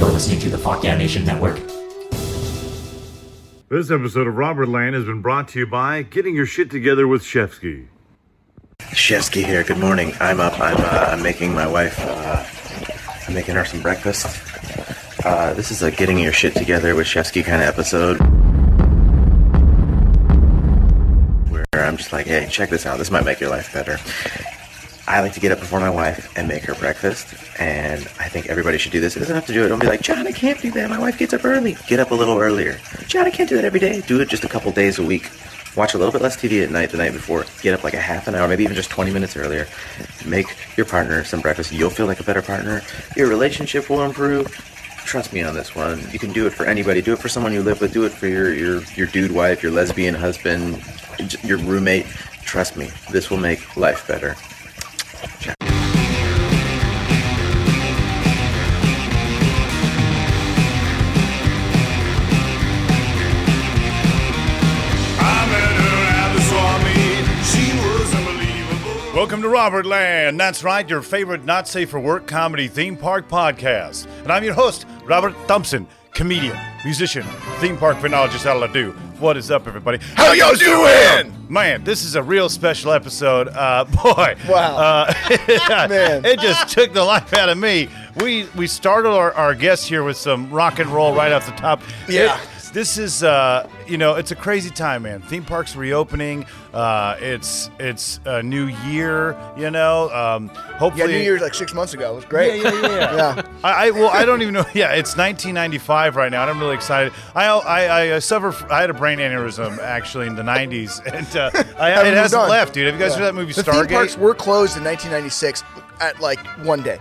You're listening to the Fuck Yeah Nation Network. This episode of Robert Land has been brought to you by Getting Your Shit Together with Shevsky. Shevsky here. Good morning. I'm up. I'm, uh, I'm making my wife. Uh, I'm making her some breakfast. Uh, this is a getting your shit together with Shevsky kind of episode. Where I'm just like, hey, check this out. This might make your life better. I like to get up before my wife and make her breakfast, and I think everybody should do this. It doesn't have to do it. Don't be like, John, I can't do that. My wife gets up early. Get up a little earlier. John, I can't do that every day. Do it just a couple days a week. Watch a little bit less TV at night the night before. Get up like a half an hour, maybe even just 20 minutes earlier. Make your partner some breakfast. You'll feel like a better partner. Your relationship will improve. Trust me on this one. You can do it for anybody. Do it for someone you live with. Do it for your your, your dude wife, your lesbian husband, your roommate. Trust me, this will make life better. Welcome to Robert Land. That's right, your favorite not safe for work comedy theme park podcast. And I'm your host, Robert Thompson, comedian, musician, theme park phenologist. How do do? What is up, everybody? How y'all doing? Man, this is a real special episode. Uh, boy, Wow. uh, Man. it just took the life out of me. We we started our, our guest here with some rock and roll right off the top. Yeah. It- this is uh, you know it's a crazy time man theme parks reopening uh, it's it's a new year you know um, hopefully. Yeah, New Year's like six months ago. It was great. yeah, yeah, yeah. Yeah. I, I well, I don't even know. Yeah, it's 1995 right now, and I'm really excited. I I, I suffer. I had a brain aneurysm actually in the 90s, and uh, I, it hasn't on. left, dude. Have you guys Yeah. seen that movie The Stargate? theme parks were closed in 1996 at like one day,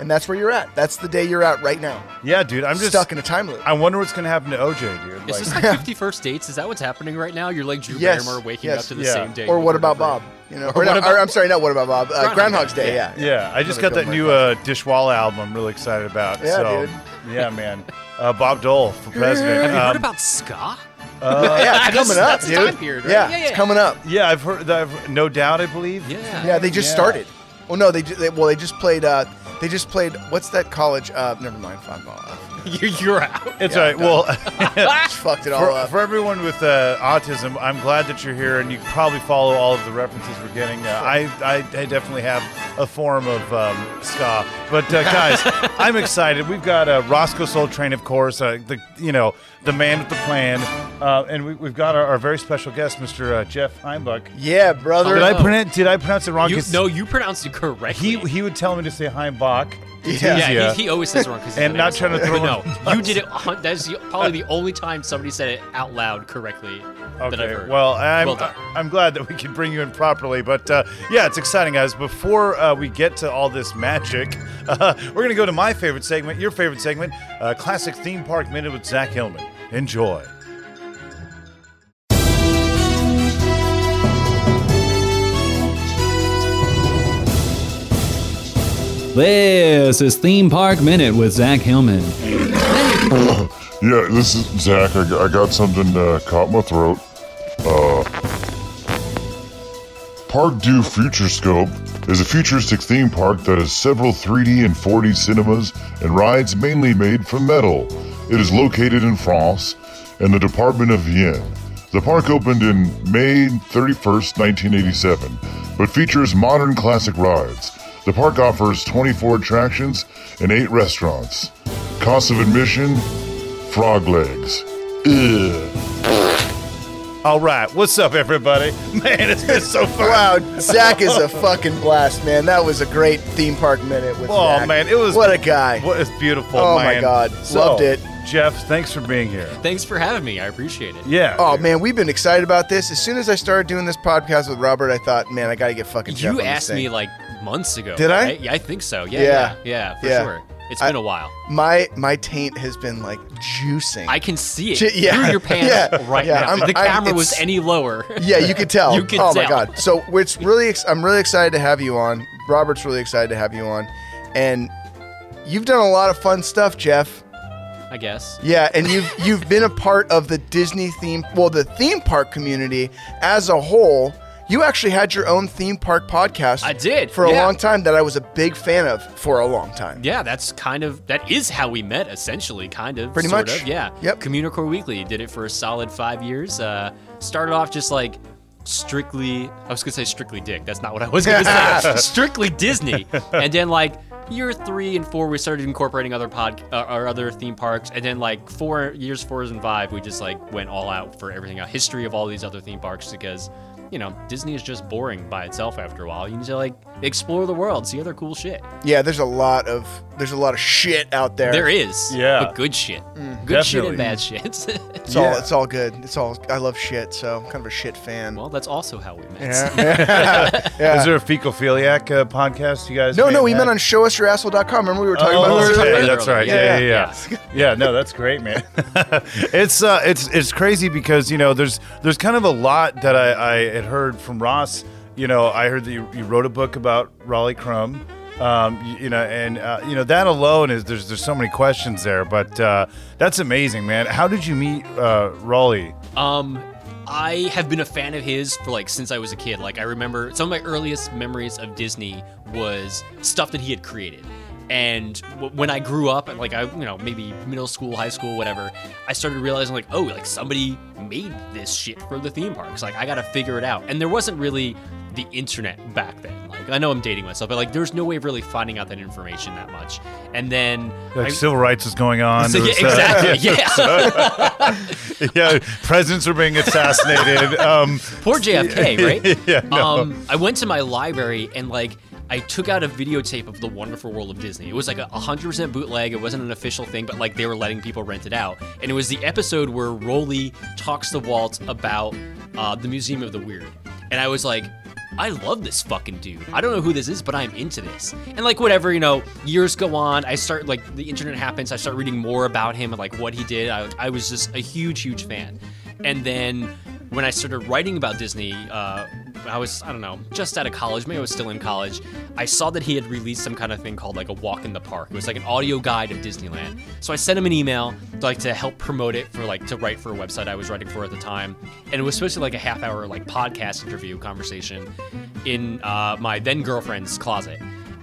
and that's where you're at. That's the day you're at right now. yeah, dude. I'm just stuck in a time loop. I wonder what's gonna happen to OJ, dude. Is Like- this like 50 First Dates? Is that what's happening right now? You're like Drew Yes, Barrymore waking yes. up to the Yeah. same day. or what about. Bob? You know, Or or, what not- about- or I'm sorry, not what about Bob? Uh, Groundhog Groundhog's Day. Day. Yeah. Yeah, I just got that new Murray uh, Dishwalla album. I'm really excited about. Yeah, so, dude. Yeah, man. Uh, Bob Dole for president. Have you heard Um, about ska? yeah, it's coming up, dude. time period, right? Yeah, Yeah, yeah, it's coming up. Yeah, I've heard. I've, no doubt, I believe. Yeah. Yeah, they just Yeah. started. Well, no, they, ju- they well they just played. Uh, they just played. What's that college? Uh, never mind. Fine. Uh, You're, you're out. It's Yeah, all right. Well, fucked it all for, up. for everyone with uh, autism, I'm glad that you're here, and you probably follow all of the references we're getting. Uh, I, I, I definitely have a form of um, ska, but uh, guys, I'm excited. We've got uh, Roscoe Soul Train, of course, uh, the you know the man with the plan, uh, and we, we've got our, our very special guest, Mr. Uh, Jeff Heimbuch. yeah, brother. Did I Hello. pronounce? Did I pronounce it wrong? You, 'Cause no, you pronounced it correctly. he he would tell me to say Heimbach. It's Yeah. yeah, he, he always says it wrong because And not trying to throw No, you did it. hun- That's probably the only time somebody said it out loud correctly that I've Okay. heard. Well, I'm Well done. I'm glad that we can bring you in properly, but uh, yeah, it's exciting, guys. Before uh, we get to all this magic, uh, we're gonna go to my favorite segment, your favorite segment, uh, classic theme park minute with Zach Hillman. Enjoy. This is Theme Park Minute with Zach Hillman. Yeah, this is Zach. I, got- I got something uh, caught my throat. Uh, Park Du Futuroscope is a futuristic theme park that has several 3D and 4D cinemas and rides mainly made from metal. It is located in France in the department of Vienne. The park opened in May 31st, 1987, but features modern classic rides. The park offers 24 attractions and 8 restaurants. Cost of admission frog legs. Ugh. All right, what's up, everybody? Man, it's been so fun. Wow, Zach is a fucking blast, man. That was a great theme park minute with Oh Zach. man, it was what a guy. What is beautiful. Oh, my. God. So, Loved it. Jeff. Thanks for being here. Thanks for having me. I appreciate it. Yeah. Oh man, we've been excited about this. As soon as I started doing this podcast with Robert, I thought, man, I gotta get fucking. Jeff You on this asked thing. me like months ago. Did I? right? Yeah, I think so. Yeah, Yeah. yeah, yeah, for Yeah. sure. It's I- been a while. my my taint has been like juicing. I can see it J- yeah, through your pants yeah, right yeah, now. I'm- if the I'm- camera was any lower. yeah, you could tell. You could oh my god! So it's really, ex- I'm really excited to have you on. Robert's really excited to have you on, and you've done a lot of fun stuff, Jeff. I guess. Yeah, and you've you've been a part of the Disney theme, well, the theme park community as a whole. You actually had your own theme park podcast. I did, for a yeah. long time that I was a big fan of for a long time. Yeah, that's kind of that is how we met, essentially, kind of. Pretty sort much. Of, yeah. Yep. Communicore Weekly did it for a solid five years. Uh, started off just like strictly. I was gonna say strictly Dick. That's not what I was gonna say. strictly Disney. And then like year three and four, we started incorporating other pod uh, or other theme parks. And then like four years four and five, we just like went all out for everything. A history of all these other theme parks because. You know, Disney is just boring by itself after a while. You need to like explore the world, see other cool shit. Yeah, there's a lot of there's a lot of shit out there. There is. Yeah. But good shit. Good shit and bad shit. It's all it's all good. It's all I love shit, so I'm kind of a shit fan. well, that's also how we met. yeah. yeah. Is there a fecophiliac uh, podcast you guys? no, may no, we have? met on showusyourasshole.com. Remember we were talking Oh, about we were this? talking okay, about it that's right. earlier. Yeah, yeah, Yeah, yeah. Yeah, no, that's great, man. it's uh, it's it's crazy because you know there's there's kind of a lot that I, I had heard from Ross. You know, I heard that you, you wrote a book about Rolly Crump. Um, you, you know, and uh, you know that alone is there's there's so many questions there, but uh, that's amazing, man. How did you meet uh, Rolly? Um, I have been a fan of his for like since I was a kid. Like I remember some of my earliest memories of Disney was stuff that he had created. And w- when I grew up, like I, you know, maybe middle school, high school, whatever, I started realizing like, oh, like somebody made this shit for the theme parks. Like I gotta figure it out. And there wasn't really the internet back then. Like I know I'm dating myself, but like there's no way of really finding out that information that much. And then Like I- civil rights is going on. So, yeah, uh, exactly. Yeah. yeah, presidents are being assassinated. Um, Poor JFK, right? Yeah, no. Um, I went to my library and like I took out a videotape of the Wonderful World of Disney. It was like a 100% bootleg. It wasn't an official thing, but like they were letting people rent it out. And it was the episode where Rolly talks to Walt about uh, the Museum of the Weird. And I was like, I love this fucking dude. I don't know who this is, but I'm into this. And like whatever, you know, years go on. I start like the internet happens. I start reading more about him and like what he did. I, I was just a huge, huge fan. And then when I started writing about Disney, uh, I was I don't know just out of college. Maybe I was still in college. I saw that he had released some kind of thing called like a walk in the park. It was like an audio guide of Disneyland. So I sent him an email like to help promote it for like to write for a website I was writing for at the time. And it was supposed to be like a half hour like podcast interview conversation in uh, my then girlfriend's closet.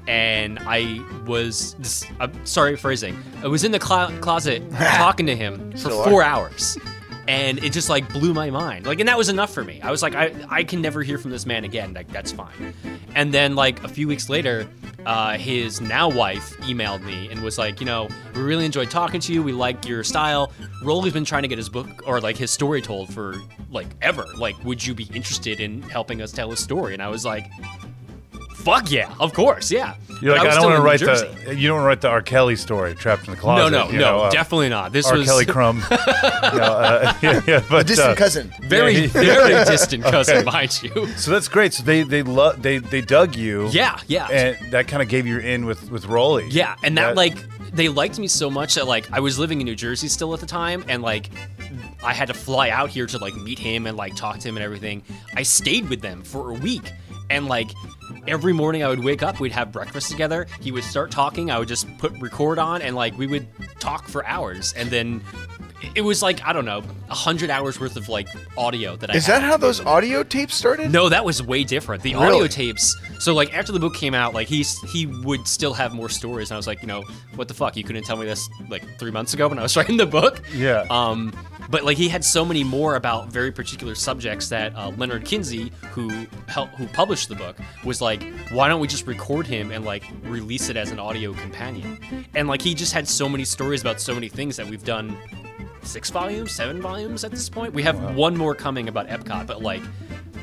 And I was this, I'm sorry phrasing. I was in the clo- closet talking to him for Still are. four hours and it just like blew my mind. Like and that was enough for me. I was like i, I can never hear from this man again. Like that's fine. And then like a few weeks later uh, his now wife emailed me and was like you know we really enjoyed talking to you. We like your style. Rolly's been trying to get his book or like his story told for like ever. Like would you be interested in helping us tell his story? And i was like fuck yeah of course yeah You're like, was I, don't want to write Jersey. the. You don't write the R. Kelly story, trapped in the closet. no no you no know, uh, definitely not this R. was Kelly Crump. you know, uh, yeah, yeah, A but, distant uh, cousin. very very distant cousin mind you So that's great. So they they lo- they they dug you. yeah yeah And that kind of gave you in with with Rolly. Yeah, and that, like they liked me so much that like I was living in New Jersey still at the time, and like I had to fly out here to like meet him and like talk to him and everything. I stayed with them for a week, and like every morning I would wake up, we'd have breakfast together. He would start talking, I would just put record on, and like we would talk for hours, and then. It was like I don't know, a hundred hours worth of like audio that I. Is that how those audio tapes started? No, that was way different. The Really? audio tapes. So like after the book came out, like he he would still have more stories, and I was like, you know, what the fuck? You couldn't tell me this like three months ago when I was writing the book. Yeah. Um, but like he had so many more about very particular subjects that uh, Leonard Kinsey, who helped who published the book, was like, why don't we just record him and like release it as an audio companion? And like he just had so many stories about so many things that we've done six volumes, seven volumes at this point. We have one more coming about Epcot, but like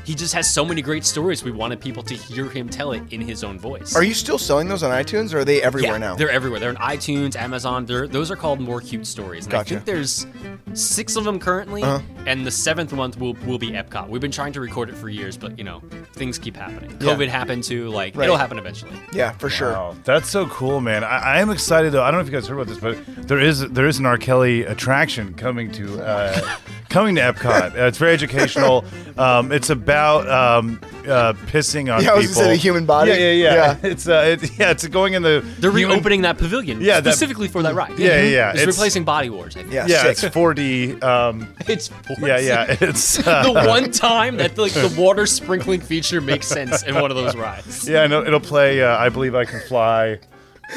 he just has so many great stories. We wanted people to hear him tell it in his own voice. Are you still selling those on iTunes or are they everywhere yeah, now? They're everywhere. They're on iTunes, Amazon. They're, those are called more cute stories. And Gotcha. I think there's six of them currently, Uh-huh. and the seventh one will will be Epcot. We've been trying to record it for years, but you know things keep happening. Yeah. COVID happened too. Like Right. it'll happen eventually. yeah, for sure. Wow, that's so cool, man. I, I am excited though. I don't know if you guys heard about this, but there is there is an R. Kelly attraction coming to uh, coming to Epcot. Uh, it's very educational. Um, it's a about um, uh, pissing on Yeah, I was people. gonna say the human body. Yeah, yeah, yeah. Yeah. It's uh, it, yeah, it's going in the. They're human- reopening that pavilion Yeah, that- specifically for that ride. Yeah, yeah, yeah. It's, It's- replacing Body Wars. I think. Yeah, Yeah, sick. it's 4D. Um, It's yeah, yeah. It's uh, the one time that like the water sprinkling feature makes sense in one of those rides. Yeah, and it'll, it'll play uh, I Believe I Can Fly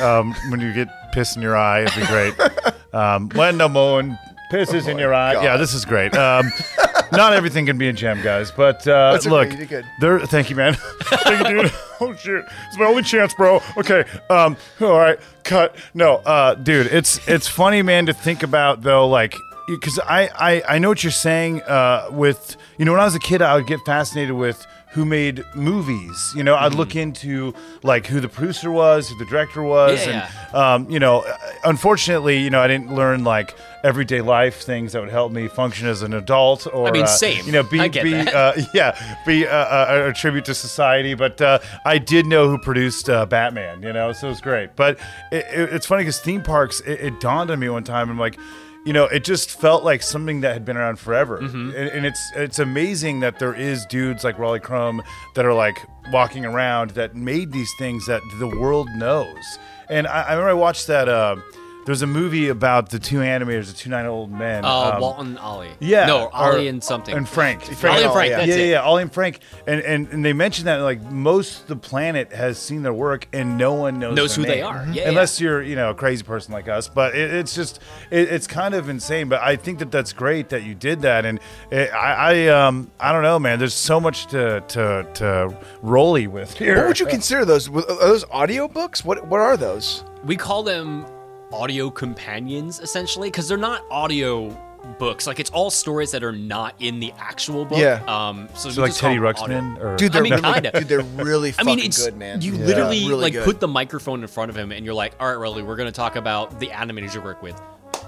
um, when you get piss in your eye. It'd be great. Um, when the moon pisses in your eye. Yeah, this is great. Um, not everything can be a gem, guys, but uh, That's okay, look, you did good. there. Thank you, man. thank you, dude. Oh shit, it's my only chance, bro. Okay, um, all right, cut. No, uh, dude, it's it's funny, man, to think about though, like. Because I, I, I know what you're saying uh, with, you know, when I was a kid, I would get fascinated with who made movies. You know, I'd look into like who the producer was, who the director was, Mm-hmm. Yeah, and um, you know, unfortunately, you know, I didn't learn like everyday life things that would help me function as an adult. Or I mean, uh, same. You know, be be uh, yeah, be uh, uh, a tribute to society. But uh, I did know who produced uh, Batman. You know, so it was great. But it, it, it's funny because theme parks. It, it dawned on me one time. I'm like. You know, it just felt like something that had been around forever, Mm-hmm. and, and it's it's amazing that there is dudes like Rolly Crump that are like walking around that made these things that the world knows. And I, I remember I watched that. There's a movie about the two animators, the two nine old men. Uh, um, Walt and Ollie. yeah, No, or- Ollie and something. and Frank. Ollie and Frank. yeah. That's yeah, it. yeah, yeah, Ollie and Frank, and, and and they mentioned that like most of the planet has seen their work, and no one knows Knows their who they name. are. Mhm. Yeah, unless you're you know a crazy person like us. But it, it's just it, it's kind of insane. But I think that that's great that you did that, and it, I I um I don't know, man. There's so much to to to rolly with here. What would you consider those? Are those audio books? What What are those? We call them audio companions essentially because they're not audio books. Like it's all stories that are not in the actual book. Yeah. Um. So, So like Teddy them audio. Ruxpin, or Dude, I they're mean, really, kinda. dude, they're really I mean, it's good, man. you Yeah. literally Really like good. put the microphone in front of him, and you're like, "All right, Rolly, we're gonna talk about the animators you work with."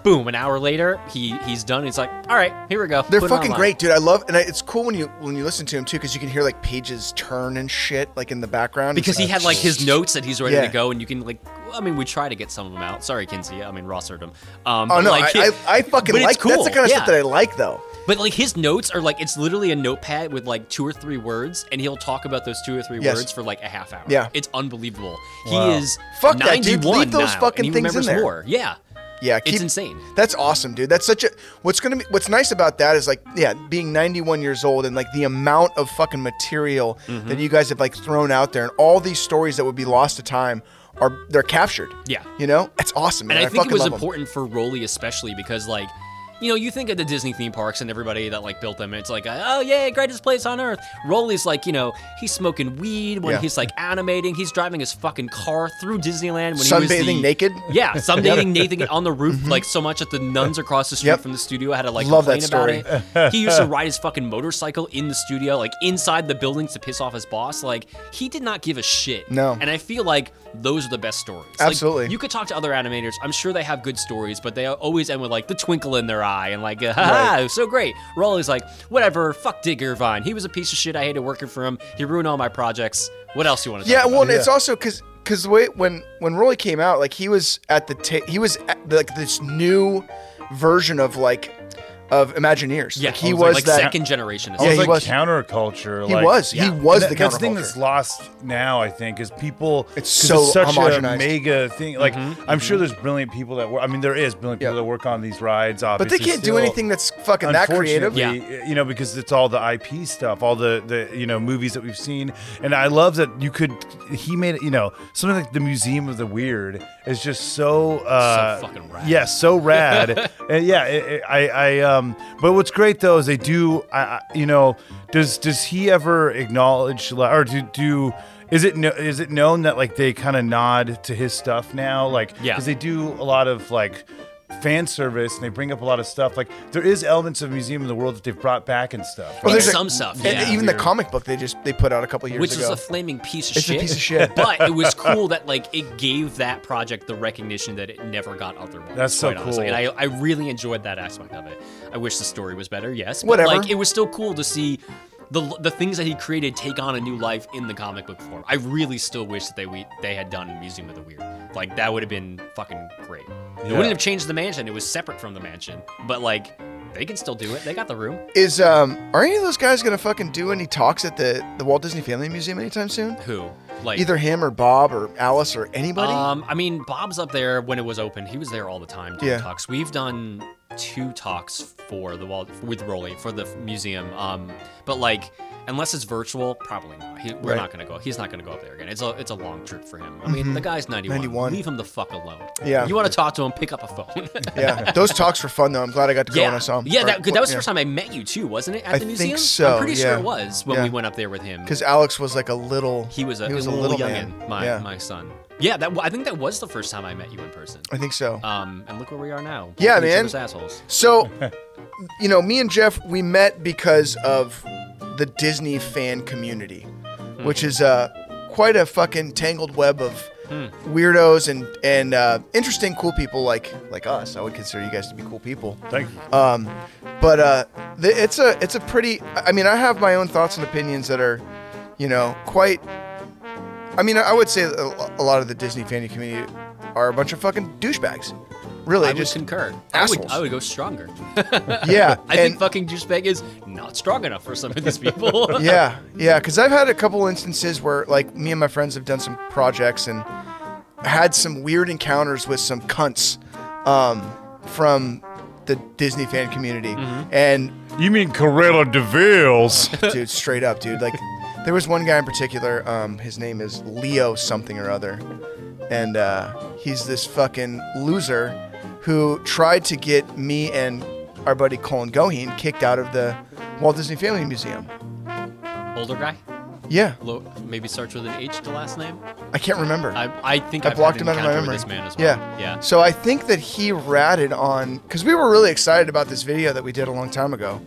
Boom! An hour later, he he's done. He's like, "All right, here we go." They're Put fucking great, dude. I love, and I, it's cool when you when you listen to him too, because you can hear like pages turn and shit, like in the background. Because he had like his notes that he's ready Yeah. to go, and you can like. I mean, we try to get some of them out. Sorry, Kinsey. I mean, Ross heard them. Um, Oh no, like, I, I, I fucking it's like that's the kind of yeah. stuff that I like, though. But like his notes are like it's literally a notepad with like two or three words, and he'll talk about those two or three Yes. words for like a half hour. Yeah. it's unbelievable. Wow. He is Fuck that, dude. 91 Leave those now, fucking things in there. More. Yeah, Yeah, keep, it's insane. That's awesome, dude. That's such a. What's gonna be? What's nice about that is like, yeah, being 91 years old and like the amount of fucking material Mm-hmm. that you guys have like thrown out there, and all these stories that would be lost to time are they're captured. Yeah. you know, it's awesome. Man. and I, think fucking it was important for Rolly especially because like. You know, you think of the Disney theme parks and everybody that like built them. It's like, oh yeah, greatest place on earth. Rolly's like, you know, he's smoking weed when Yeah. he's like animating. He's driving his fucking car through Disneyland when he was Sunbathing the- naked? Yeah, sunbathing naked on the roof, mm-hmm. like so much that the nuns across the street Yep. from the studio had to like Love that complain about it. He used to ride his fucking motorcycle in the studio, like inside the buildings to piss off his boss. Like he did not give a shit. No. and I feel like those are the best stories. Like, Absolutely. you could talk to other animators. I'm sure they have good stories, but they always end with like the twinkle in their eye and like, haha, it was so great. Rolly's like, whatever, fuck Dick Irvine. He was a piece of shit. I hated working for him. He ruined all my projects. What else you want to Yeah, talk well, and it's also because because the way when when Rolly came out, like he was at the ta- he was at, like this new version of like of Imagineers. Yeah, like, he I was like that. second generation. Yeah, It's he like was. counterculture. He like- was. He yeah. was That- the that's the thing that's lost now. I think is people. It's so such a mega thing. Like Mm-hmm, I'm sure there's brilliant people that work. I mean, there is brilliant people Yeah. that work on these rides. Obviously, but they can't do anything that's fucking that creative. Unfortunately, You know, because it's all the IP stuff, all the the you know movies that we've seen, and I love that you could. He made it. You know, something like the Museum of the Weird is just so. Uh, fucking rad. Yeah, so rad. and yeah, it, it- I I um. But what's great though is they do. I, I you know, does does he ever acknowledge or do do. Is it no, is it known that like they kind of nod to his stuff now, like Yeah. because they do a lot of like fan service and they bring up a lot of stuff. Like there is elements of Museum of the Weird that they've brought back and stuff. Well, And there's a- some stuff, and yeah. even the comic book they just they put out a couple years which ago. is a flaming piece of It's a shit. piece of shit. but it was cool that like it gave that project the recognition that it never got otherwise. That's so quite honestly. cool. And I, I really enjoyed that aspect of it. I wish the story was better, yes. But Whatever. like it was still cool to see the the things that he created take on a new life in the comic book form. I really still wish that they we, they had done Museum of the Weird. Like that would have been fucking great. It wouldn't have changed the mansion. It was separate from the mansion. But like They can still do it. They got the room. Is um are any of those guys gonna fucking do any talks at the the Walt Disney Family Museum anytime soon? Who? Like Either him or Bob or Alice or anybody. Um, I mean, Bob's up there when it was open. He was there all the time doing Yeah. talks. We've done two talks for the wall with Rolly for the museum. Um, but like, unless it's virtual, probably not. He, we're Right. not gonna go. He's not gonna go up there again. It's a it's a long trip for him. I mean, the guy's 91. 91. Leave him the fuck alone. Mm-hmm. Yeah. You want to talk to him? Pick up a phone. yeah, those talks were fun though. I'm glad I got to go yeah. and I saw him. Yeah, that, that was the first time I met you too, wasn't it? At I the think museum. so, I'm pretty sure it was when Yeah. we went up there with him. because Alex was like a little. he was a, he was a little, little youngin, my Yeah. my son. Yeah, that I think that was the first time I met you in person. I think so. Um, and look where we are now. Yeah, man. assholes. So, you know, me and Jeff, we met because of the Disney fan community, which is uh, quite a fucking tangled web of weirdos and and uh, interesting, cool people like like us. I would consider you guys to be cool people. Thank you. Um, but uh, the, it's a it's a pretty. I mean, I have my own thoughts and opinions that are, you know, quite. I mean, I would say a, a lot of the Disney fan community are a bunch of fucking douchebags. Really, I just would concur. I would, assholes. I would go stronger. yeah. I and- think fucking douchebag is not strong enough for some of these people. yeah, yeah. Because I've had a couple instances where, like, me and my friends have done some projects and had some weird encounters with some cunts um, from the Disney fan community. Mm-hmm. And, You mean Cruella de Vil's? dude, straight up, dude, like, there was one guy in particular. Um, his name is Leo something or other, and uh, he's this fucking loser who tried to get me and our buddy Colin Goheen kicked out of the Walt Disney Family Museum. Older guy, Yeah, maybe starts with an H. The last name. I can't remember. I, I think I I've blocked him out of my memory. this man as well. Yeah, yeah. So I think that he ratted on because we were really excited about this video that we did a long time ago,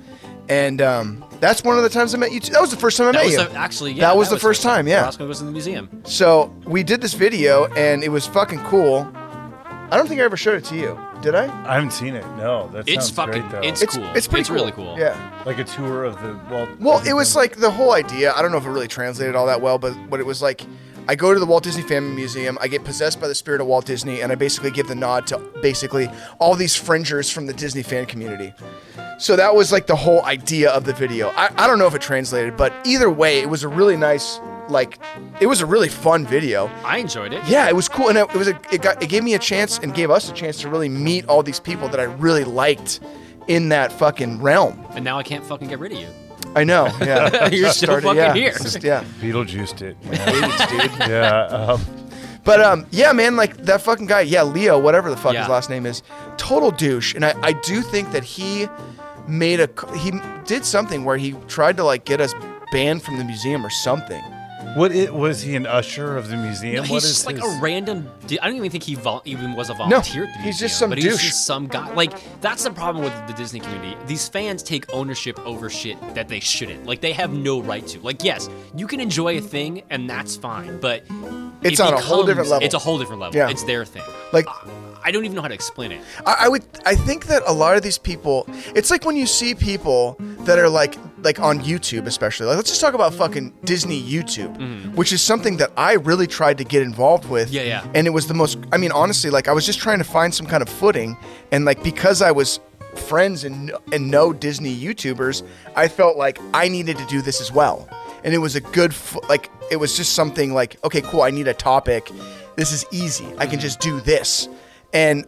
and um, that's one of the times I met you. Too. That was the first time I That met was you. the, actually yeah. That was the first time, yeah. Roscoe goes in the museum. so we did this video, and it was fucking cool. I don't think I ever showed it to you. Did I? I haven't seen it. No, that It's sounds fucking. great though. It's, It's cool. it's pretty It's cool. really cool. Yeah. like a tour of the Walt. Well, it was like the whole idea. I don't know if it really translated all that well, but what it was like, I go to the Walt Disney Family Museum, I get possessed by the spirit of Walt Disney, and I basically give the nod to basically all these fringers from the Disney fan community. So that was like the whole idea of the video. I, I don't know if it translated, but either way, it was a really nice, like, it was a really fun video. I enjoyed it. Yeah, it was cool, and it, it was a, it got it gave me a chance and gave us a chance to really meet all these people that I really liked in that fucking realm. And now I can't fucking get rid of you. I know. Yeah, You're Just still fucking yeah, here. just- yeah. Beetlejuiced it. you know? Dude. yeah. Um, But um, yeah, man, like that fucking guy, yeah, Leo, whatever the fuck Yeah. his last name is, total douche. And I, I do think that he made a he did something where he tried to like get us banned from the museum or something. What it was he an usher of the museum? No, what he's is just like his- a random. di- I don't even think he vol- even was a volunteer. at the he's just some but he's douche. just some guy. Like that's the problem with the Disney community. These fans take ownership over shit that they shouldn't. Like they have no right to. Like yes, you can enjoy a thing and that's fine, but It's it on a whole different level. It's a whole different level. Yeah. It's their thing. Like I don't even know how to explain it. I, I would I think that a lot of these people it's like when you see people that are like like on YouTube especially. Like let's just talk about fucking Disney YouTube which is something that I really tried to get involved with. Mm-hmm. Yeah, yeah. and it was the most I mean honestly like I was just trying to find some kind of footing. And like because I was friends and and know Disney YouTubers I felt like I needed to do this as well. And it was a good f- like it was just something like okay cool I need a topic. This is easy. I can just do this. And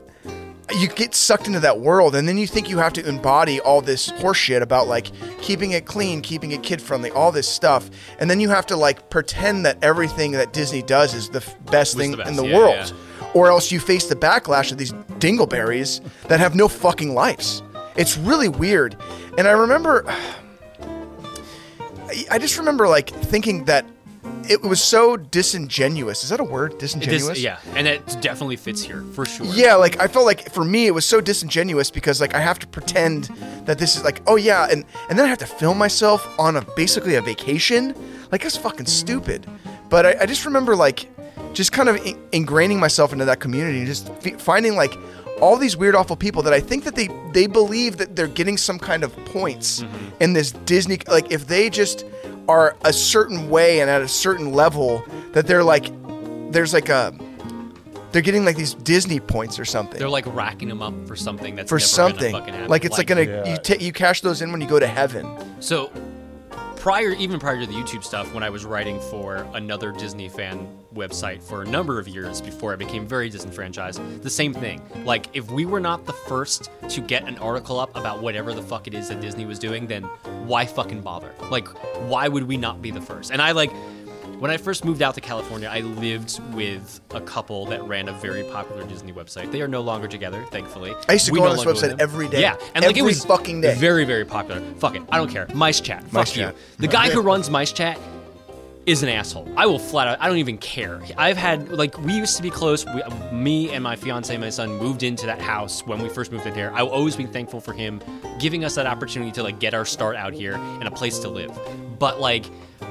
you get sucked into that world and then you think you have to embody all this horseshit about like keeping it clean keeping it kid friendly all this stuff and then you have to like pretend that everything that disney does is the f- best thing the best, in the yeah, world. or else you face the backlash of these dingleberries that have no fucking lives. It's really weird. And i remember i just remember like thinking that it was so disingenuous is that a word disingenuous yeah, and it definitely fits here for sure. yeah, like I felt like for me it was so disingenuous because like I have to pretend that this is like oh yeah, and and then I have to film myself on a basically a vacation. Like that's fucking stupid. But I, I just remember like just kind of in- ingraining myself into that community and just f- finding like all these weird awful people that I think that they they believe that they're getting some kind of points mm-hmm. in this Disney like if they just are a certain way and at a certain level that they're like there's like a they're getting like these Disney points or something. They're like racking them up for something that's for never something. Fucking happen. Like it's like, gonna Yeah. you ta- you cash those in when you go to heaven. So prior, even prior to the YouTube stuff, when I was writing for another Disney fan website for a number of years before I became very disenfranchised, the same thing. Like if we were not the first to get an article up about whatever the fuck it is that Disney was doing, then why fucking bother? Like why would we not be the first? And I like. When I first moved out to California, I lived with a couple that ran a very popular Disney website. They are no longer together, thankfully. I used to We go no on this website every day. Yeah, and like it was fucking day. Very, very popular. Fuck it, I don't care. Mice Chat. Mice Fuck you. Chat. The guy who runs Mice Chat is an asshole. I will flat out. I don't even care. I've had like we used to be close. We, me and my fiance and my son moved into that house when we first moved in here. I will always be thankful for him giving us that opportunity to like get our start out here and a place to live. But like.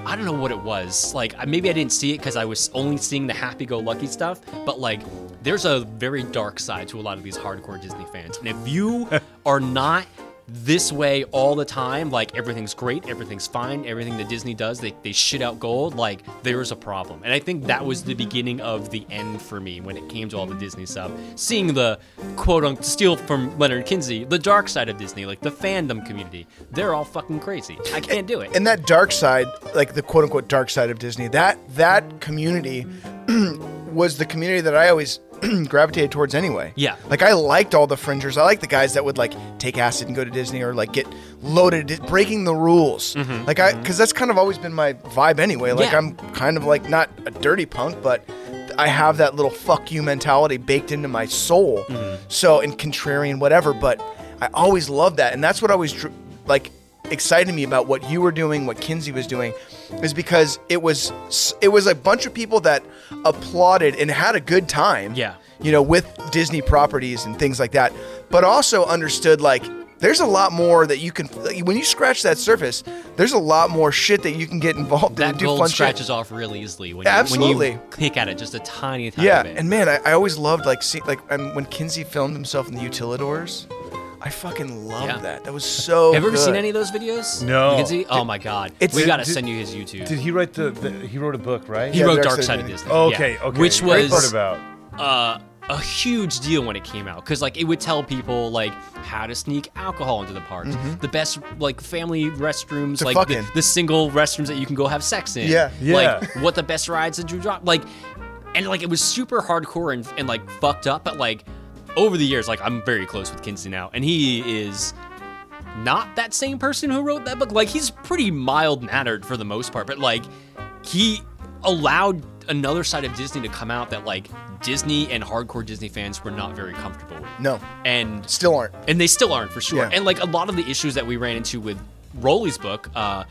I don't know what it was. Like maybe I didn't see it because I was only seeing the happy-go-lucky stuff. But like, there's a very dark side to a lot of these hardcore Disney fans. And if you are not this way all the time, like everything's great, everything's fine, everything that Disney does, they, they shit out gold, like there's a problem. And I think that was the beginning of the end for me when it came to all the Disney stuff. Seeing the quote unquote, steal from Leonard Kinsey, the dark side of Disney, like the fandom community, they're all fucking crazy. I can't do it. and that dark side, like the quote unquote dark side of Disney, that that community was the community that I always gravitated towards anyway. Yeah. Like I liked all the fringers. I liked the guys that would like take acid and go to Disney or like get loaded, breaking the rules. Like I, because that's kind of always been my vibe anyway. Like Mm-hmm. Yeah. I'm kind of like not a dirty punk, but I have that little fuck you mentality baked into my soul. Mm-hmm. So and contrarian, whatever. But I always loved that, and that's what I always dr- like excited me about what you were doing, what Kinsey was doing, is because it was it was a bunch of people that applauded and had a good time. Yeah. You know, with Disney properties and things like that, but also understood like there's a lot more that you can like, when you scratch that surface. There's a lot more shit that you can get involved in that and do gold fun shit. scratches off real easily when you, when Absolutely. you click at it just a tiny, tiny Yeah, bit. and man, I, I always loved like see like um, when Kinsey filmed himself in the Utilidors. I fucking love Yeah. that. That was so. Have you ever seen good. any of those videos? No. You can see? Oh my god. It's- we gotta did- send you his YouTube. Did he write the, the? He wrote a book, right? he Yeah, wrote Dark Dark Side Side of of Disney. Disney. Oh, okay, yeah. okay. Which Great part was about. uh, a huge deal when it came out because like it would tell people like how to sneak alcohol into the parks, the best like family restrooms, To like fuck the, in. the single restrooms that you can go have sex in. Yeah. Yeah. Like what the best rides that you drop, like, and like it was super hardcore and, and like fucked up, but like over the years, like I'm very close with Kinsey now, and he is not that same person who wrote that book. Like he's pretty mild mannered for the most part, but like he allowed another side of Disney to come out that like Disney and hardcore Disney fans were not very comfortable with. No, And still aren't. and they still aren't for sure. Yeah. And like a lot of the issues that we ran into with Rolly's book, uh,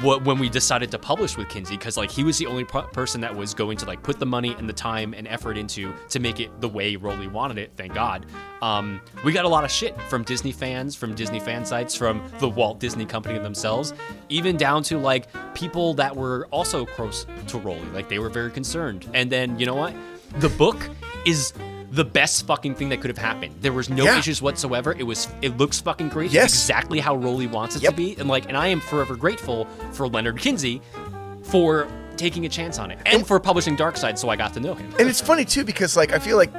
what when we decided to publish with Kinsey, because like he was the only person that was going to like put the money and the time and effort into to make it the way Rolly wanted it. Thank God. Um, we got a lot of shit from Disney fans, from Disney fan sites, from the Walt Disney Company themselves, even down to like people that were also close to Rolly. Like they were very concerned. And then you know what? The book is the best fucking thing that could have happened. There was no Yeah. issues whatsoever. It was it looks fucking great. It's Yes. exactly how Rolly wants it Yep. to be. And like and I am forever grateful for Leonard Kinsey for taking a chance on it. And for publishing Dark Side so I got to know him. And it's funny too because like I feel like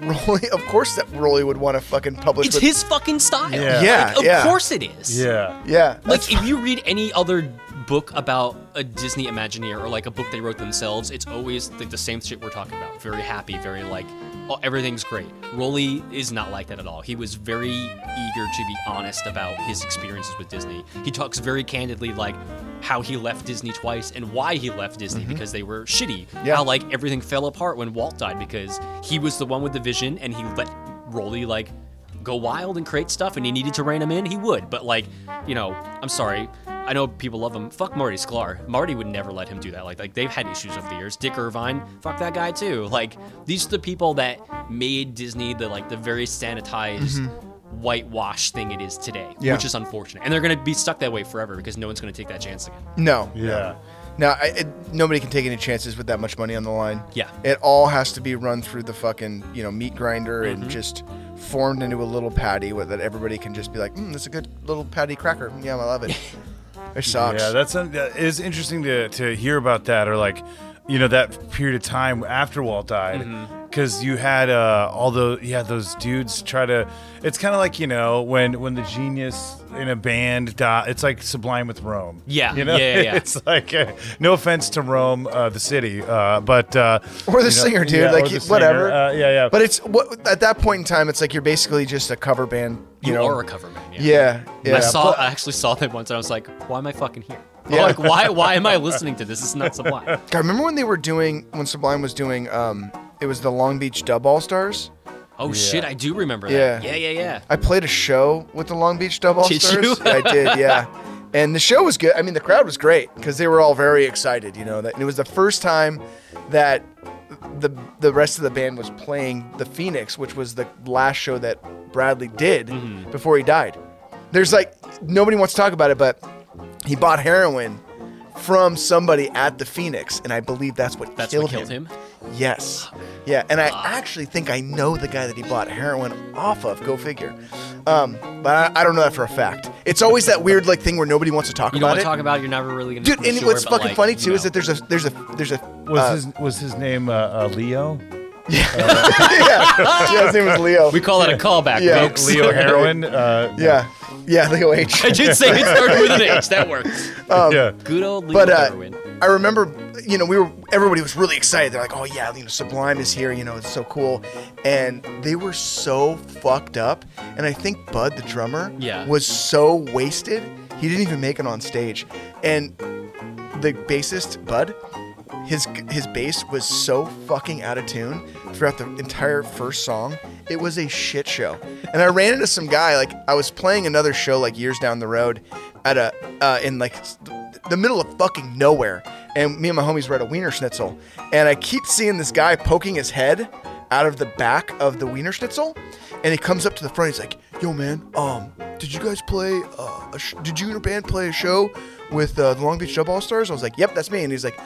Rolly, of course that Rolly would want to fucking publish. It's with, his fucking style. Yeah. Yeah, Like, of yeah. course it is. Yeah. Yeah, Like that's if you read any other book about a Disney Imagineer or like a book they wrote themselves, it's always like the same shit we're talking about. Very happy, very like everything's great. Rolly is not like that at all. He was very eager to be honest about his experiences with Disney. He talks very candidly like how he left Disney twice and why he left Disney mm-hmm. because they were shitty. Yeah. How like everything fell apart when Walt died because he was the one with the vision and he let Rolly like go wild and create stuff and he needed to rein him in, he would. But like, you know, I'm sorry. I know people love him. Fuck Marty Sklar. Marty would never let him do that. Like, like they've had issues over the years. Dick Irvine, fuck that guy too. Like, these are the people that made Disney the like the very sanitized, whitewash thing it is today, Mm-hmm. Yeah. which is unfortunate. And they're gonna be stuck that way forever because no one's gonna take that chance again. no, Yeah. no. I, it, nobody can take any chances with that much money on the line. Yeah. it all has to be run through the fucking you know meat grinder Mm-hmm. and just formed into a little patty with that everybody can just be like, mm, that's a good little patty cracker. Yeah, I love it. it sucks. Yeah, that's un- that is interesting to to hear about that, or like, you know, that period of time after Walt died. because you had uh, all those yeah those dudes try to. It's kind of like you know when when the genius in a band die, it's like Sublime with Rome. Yeah, you know, yeah, yeah, yeah. it's like uh, no offense to Rome, uh, the city, uh, but uh, Or the you know, singer, dude. yeah, like or singer. whatever. Uh, yeah, yeah. But it's what at that point in time, it's like you're basically just a cover band. You, You, know. are a cover band. Yeah. yeah. Yeah. I saw. But- I actually saw them once, and I was like, "Why am I fucking here? Yeah. Like, why? Why am I listening to this? It's not Sublime." God, remember when they were doing when Sublime was doing um it was the Long Beach Dub All Stars? Oh shit, I do remember that. Yeah. Yeah, yeah, yeah. I played a show with the Long Beach Dub All Did Stars. you? I did, yeah. And the show was good. I mean, the crowd was great because they were all very excited. You know that and it was the first time that the the rest of the band was playing the Phoenix, which was the last show that Bradley did Mm-hmm. before he died. There's like nobody wants to talk about it, but he bought heroin from somebody at the Phoenix, and I believe that's what That's killed what killed him. Yes. Yeah, and I actually think I know the guy that he bought heroin off of. Go figure. Um, but I, I don't know that for a fact. It's always that weird like thing where nobody wants to talk about. You don't about want it. to talk about it. You're never really gonna. Dude, be and sure, what's fucking like, funny you too is that there's a there's a there's a was uh, his was his name uh, uh, Leo? yeah, yeah his name was Leo. we call it a callback, Yeah. folks. Leo Heroin. Uh, yeah, yeah, Leo H. I did say it started with an H. That works. yeah. Good old Leo But uh, Heroin. I remember, you know, we were everybody was really excited. They're like, "Oh yeah, you know, Sublime is here. You know, it's so cool." And they were so fucked up. And I think Bud, the drummer, Yeah. was so wasted he didn't even make it on stage. And the bassist Bud, his his bass was so fucking out of tune throughout the entire first song. It was a shit show. And I ran into some guy like I was playing another show like years down the road at a uh, in like the middle of fucking nowhere. And me and my homies were at a Wiener Schnitzel, and I keep seeing this guy poking his head out of the back of the Wiener Schnitzel, and he comes up to the front. He's like, "Yo, man, um, did you guys play? Uh, sh- did you and your band play a show with uh, the Long Beach Dub All Stars?" I was like, "Yep, that's me." And he's like,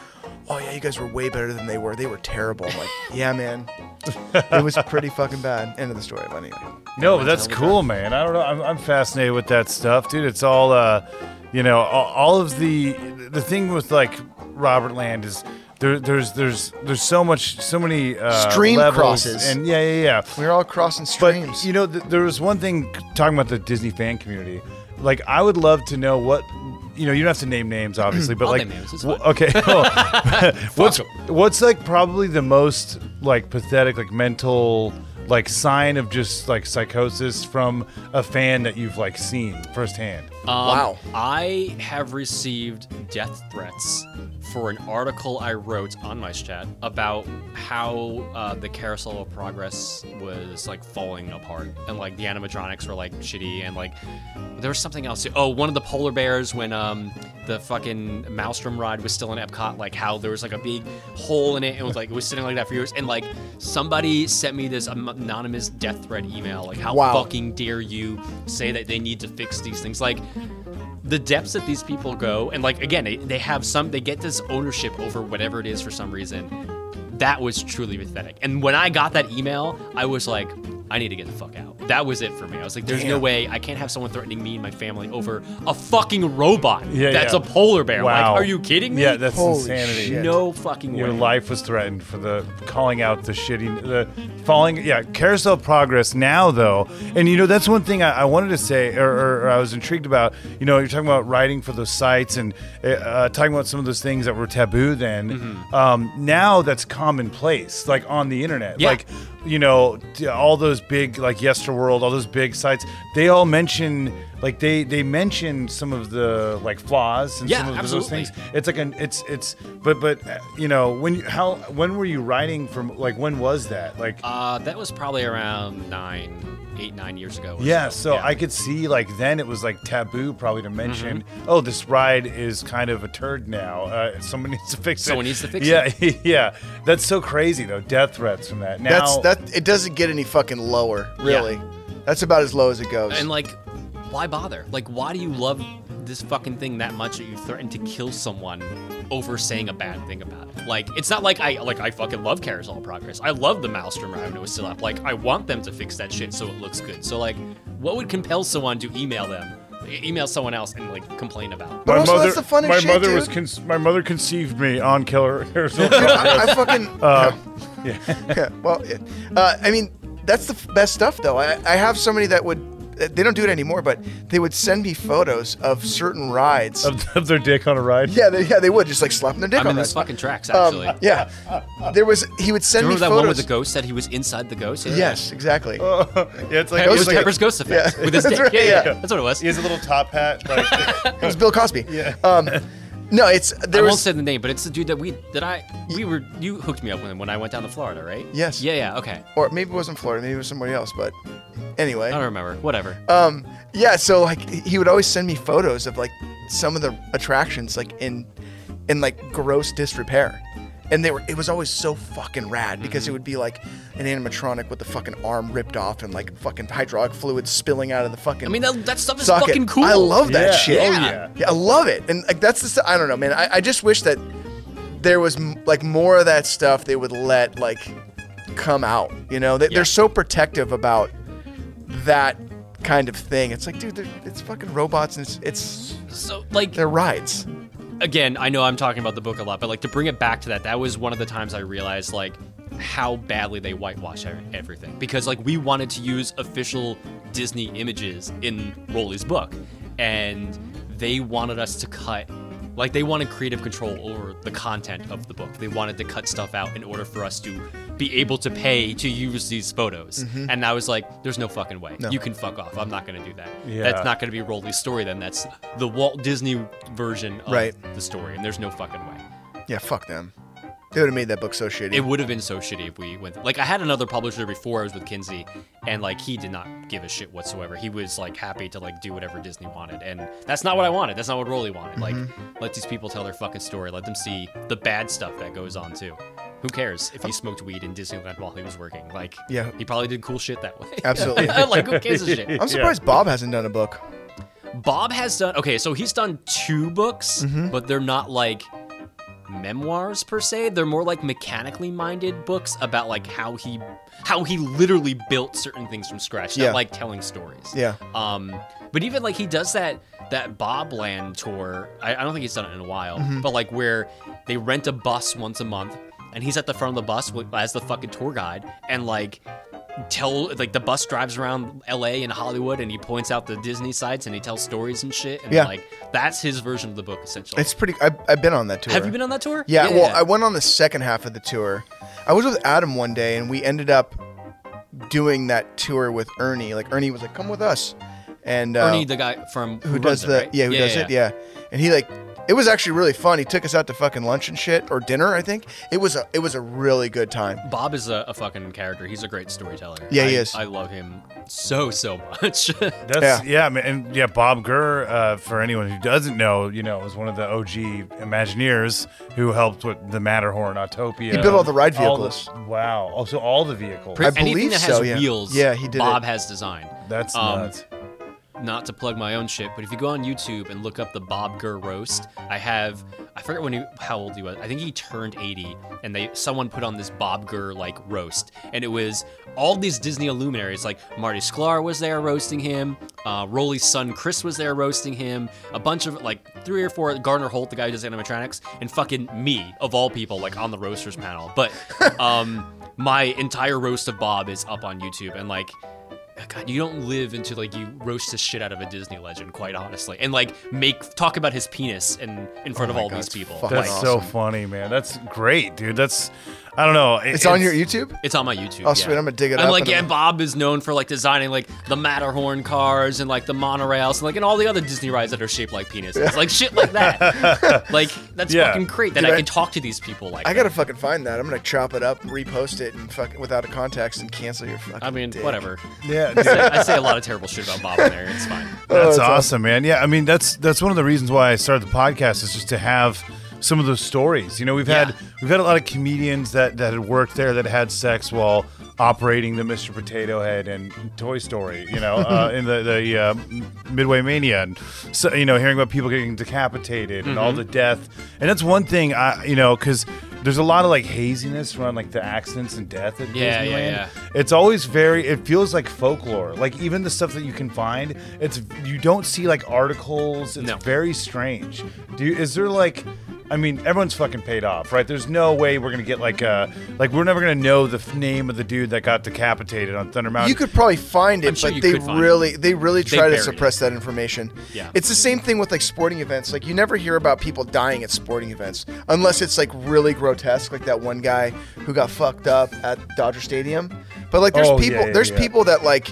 "Oh yeah, you guys were way better than they were. They were terrible." I'm like, "Yeah, man, it was pretty fucking bad." End of the story. But anyway, No, but that's cool, man. I don't know. I'm, I'm fascinated with that stuff, dude. It's all, uh, you know, all, all of the the thing with like Robert Land is there, there's there's there's so much, so many uh, Stream crosses. and yeah, yeah, yeah. we were all crossing streams. But you know, th- there was one thing talking about the Disney fan community. Like, I would love to know what. You know, you don't have to name names, obviously, mm, but I'll like, name names, it's wh- fine. okay, what's what's like probably the most like pathetic, like mental, like sign of just like psychosis from a fan that you've like seen firsthand? Um, Wow. I have received death threats for an article I wrote on Mice Chat about how uh, the Carousel of Progress was like falling apart and like the animatronics were like shitty and like there was something else. Oh, one of the polar bears when um the fucking Maelstrom ride was still in Epcot, like how there was like a big hole in it and it was like it was sitting like that for years. And like somebody sent me this anonymous death threat email, like how Wow. fucking dare you say that they need to fix these things, like the depths that these people go and like again they, they have some they get this ownership over whatever it is for some reason. That was truly pathetic. And when i got that email i was like i need to get the fuck out that was it for me i was like there's no way i can't have someone threatening me and my family over a fucking robot Yeah, that's yeah. a polar bear Wow. like are you kidding me Yeah, that's Holy insanity. shit. no fucking Your way life was threatened for the calling out the shitty, the falling. Yeah, carousel progress now though, and you know that's one thing I, I wanted to say, or, or, or I was intrigued about. You know, you're talking about writing for those sites and uh, uh, talking about some of those things that were taboo then. Mm-hmm. Um, now that's commonplace, like on the internet. Yeah. Like you know, all those big like Yesterworld, all those big sites, they all mention like they they mention some of the like flaws and Yeah, some of those things. it's like an it's it's but but uh, you know when you how when were you writing from like when was that? Like uh that was probably around nine eight nine years ago yeah so yeah. i could see like then it was like taboo probably to mention Mm-hmm. oh this ride is kind of a turd now uh someone needs to fix it Someone needs to fix it. yeah yeah that's so crazy though death threats from that now That's that. It doesn't get any fucking lower, really. That's about as low as it goes. And like, why bother? Like, why do you love this fucking thing that much that you threaten to kill someone over saying a bad thing about it? Like, it's not like I like I fucking love Carousel Progress. I love the Maelstrom ride when it was still up. Like, I want them to fix that shit so it looks good. So like, what would compel someone to email them, email someone else and like complain about? But also, that's the funnest my shit, mother dude. was con- my mother conceived me on killer Dude, I, I fucking. Uh, Yeah. well, it- uh, I mean, that's the f- best stuff, though. I, I have somebody that would. They don't do it anymore, but they would send me photos of certain rides. Of, of their dick on a ride. yeah, they, yeah, they would just like slapping their dick I'm on in this rides. fucking tracks Um, yeah, there was. He would send Remember me that one photos. with the ghost that he was inside the ghost? Yeah. Yes, exactly. Yeah, it's like, It was it's like Pepper's ghost effect Yeah. with his That's dick. right, yeah, yeah, yeah. that's what it was. he has a little top hat. Like, it was Bill Cosby. Yeah. Um, no, it's I there won't was. say the name, but it's the dude that we that I we were you hooked me up with him when I went down to Florida, right? Yes. Yeah, yeah. Okay. or maybe it wasn't Florida, maybe it was somebody else. But anyway, I don't remember. Whatever. um, yeah. So like he would always send me photos of like some of the attractions like in in like gross disrepair. And they were it was always so fucking rad because it Mm-hmm. would be like an animatronic with the fucking arm ripped off and like fucking hydraulic fluid spilling out of the fucking I mean that, that stuff is socket. fucking cool. I love that Yeah. shit. Oh, Yeah. I love it, and like that's the st- I don't know, man. I, I just wish that there was m- like more of that stuff they would let like come out. You know, they, Yeah. they're so protective about that kind of thing. It's like, dude, they're- it's fucking robots, and it's it's So like they're rides. Again, I know I'm talking about the book a lot, but like to bring it back to that, that was one of the times I realized like how badly they whitewash everything because like we wanted to use official Disney images in Rolly's book, and they wanted us to cut. Like they wanted creative control over the content of the book. They wanted to cut stuff out in order for us to be able to pay to use these photos. Mm-hmm. And I was like, "There's no fucking way. You can fuck off. I'm not gonna do that. Yeah. That's not gonna be Rolly's story. Then that's the Walt Disney version of Right. the story, and there's no fucking way. Yeah, fuck them. They would have made that book so shitty. It would have been so shitty if we went. Like I had another publisher before I was with Kinsey, and like he did not give a shit whatsoever. He was like happy to like do whatever Disney wanted, and that's not what I wanted. That's not what Rolly wanted. Like let these people tell their fucking story. Let them see the bad stuff that goes on too. Who cares if he smoked weed in Disneyland while he was working? Like Yeah. he probably did cool shit that way. Absolutely. like who gives a shit? I'm surprised Bob hasn't done a book. Bob has done okay, so he's done two books, Mm-hmm. but they're not like memoirs per se. They're more like mechanically minded books about like how he how he literally built certain things from scratch. Yeah. Not like telling stories. Yeah. Um, but even like he does that that Bobland tour. I, I don't think he's done it in a while, Mm-hmm. but like where they rent a bus once a month, and he's at the front of the bus with, as the fucking tour guide, and like tell like the bus drives around L.A. and Hollywood, and he points out the Disney sites, and he tells stories and shit, and Yeah. like that's his version of the book essentially. It's pretty. I've, I've been on that tour. Have you been on that tour? Yeah, well, I went on the second half of the tour. I was with Adam one day, and we ended up doing that tour with Ernie. Like Ernie was like, "Come with us," and uh, Ernie, the guy from who does runs it, the right? yeah, who does it, yeah. And he like, it was actually really fun. He took us out to fucking lunch and shit or dinner. I think it was a it was a really good time. Bob is a, a fucking character. He's a great storyteller. Yeah, he is. I love him so so much. That's Yeah. yeah, man, and yeah, Bob Gurr. Uh, for anyone who doesn't know, you know, was one of the OG Imagineers who helped with the Matterhorn, Autopia. He built all the ride all the- vehicles. wow, also all the vehicles. I Anything believe that has so, yeah. wheels, Yeah, he did Bob it. has designed. That's Um, nuts. Not to plug my own shit, but if you go on YouTube and look up the Bob Gurr roast, I have I forget when he how old he was. I think he turned 80 and they someone put on this Bob Gurr like roast and it was all these Disney luminaries like Marty Sklar was there roasting him, uh, Rolly's son Chris was there roasting him, a bunch of like three or four Garner Holt the guy who does animatronics and fucking me of all people like on the roasters panel. But um my entire roast of Bob is up on YouTube and like God, you don't live until like you roast the shit out of a Disney legend, quite honestly, and like make talk about his penis in in front oh of Oh my all God, these people. fucking Like, That's so funny, man. That's great, dude. That's I don't know. It- It's on your YouTube. it's on my YouTube. Oh, sweet, yeah. I'm gonna dig it I'm up like, and yeah, I'm- Bob is known for like designing like the Matterhorn cars and like the monorails and like and all the other Disney rides that are shaped like penises, like shit like that. like that's Yeah. fucking great that Dude, I I- can talk to these people like. I that. gotta fucking find that. I'm gonna chop it up, repost it, and fuck without a context and cancel your fucking. I mean, dick. whatever. Yeah, dude. I say a lot of terrible shit about Bob in there. It's fine. Oh, that's that's awesome, man. Yeah, I mean that's that's one of the reasons why I started the podcast is just to have some of those stories. You know, we've Yeah. had we've had a lot of comedians that that had worked there that had sex while operating the Mr. Potato Head and Toy Story. You know, uh, in the the uh, Midway Mania, and so you know, hearing about people getting decapitated and all Mm-hmm. the death. And that's one thing I you know because. There's a lot of like haziness around like the accidents and death at Yeah, yeah, Disneyland. yeah. It's always very. It feels like folklore. Like even the stuff that you can find, it's you don't see like articles. It's No. very strange. Do you, is there like I mean, everyone's fucking paid off, right? There's no way we're gonna get like uh like we're never gonna know the f- name of the dude that got decapitated on Thunder Mountain. You could probably find it, I'm sure but you they could find really, they really They try to buried suppress that information. Yeah. it's the same thing with like sporting events. Like you never hear about people dying at sporting events unless it's like really grotesque, like that one guy who got fucked up at Dodger Stadium. But like, there's Oh, yeah, people, yeah, there's yeah. people that like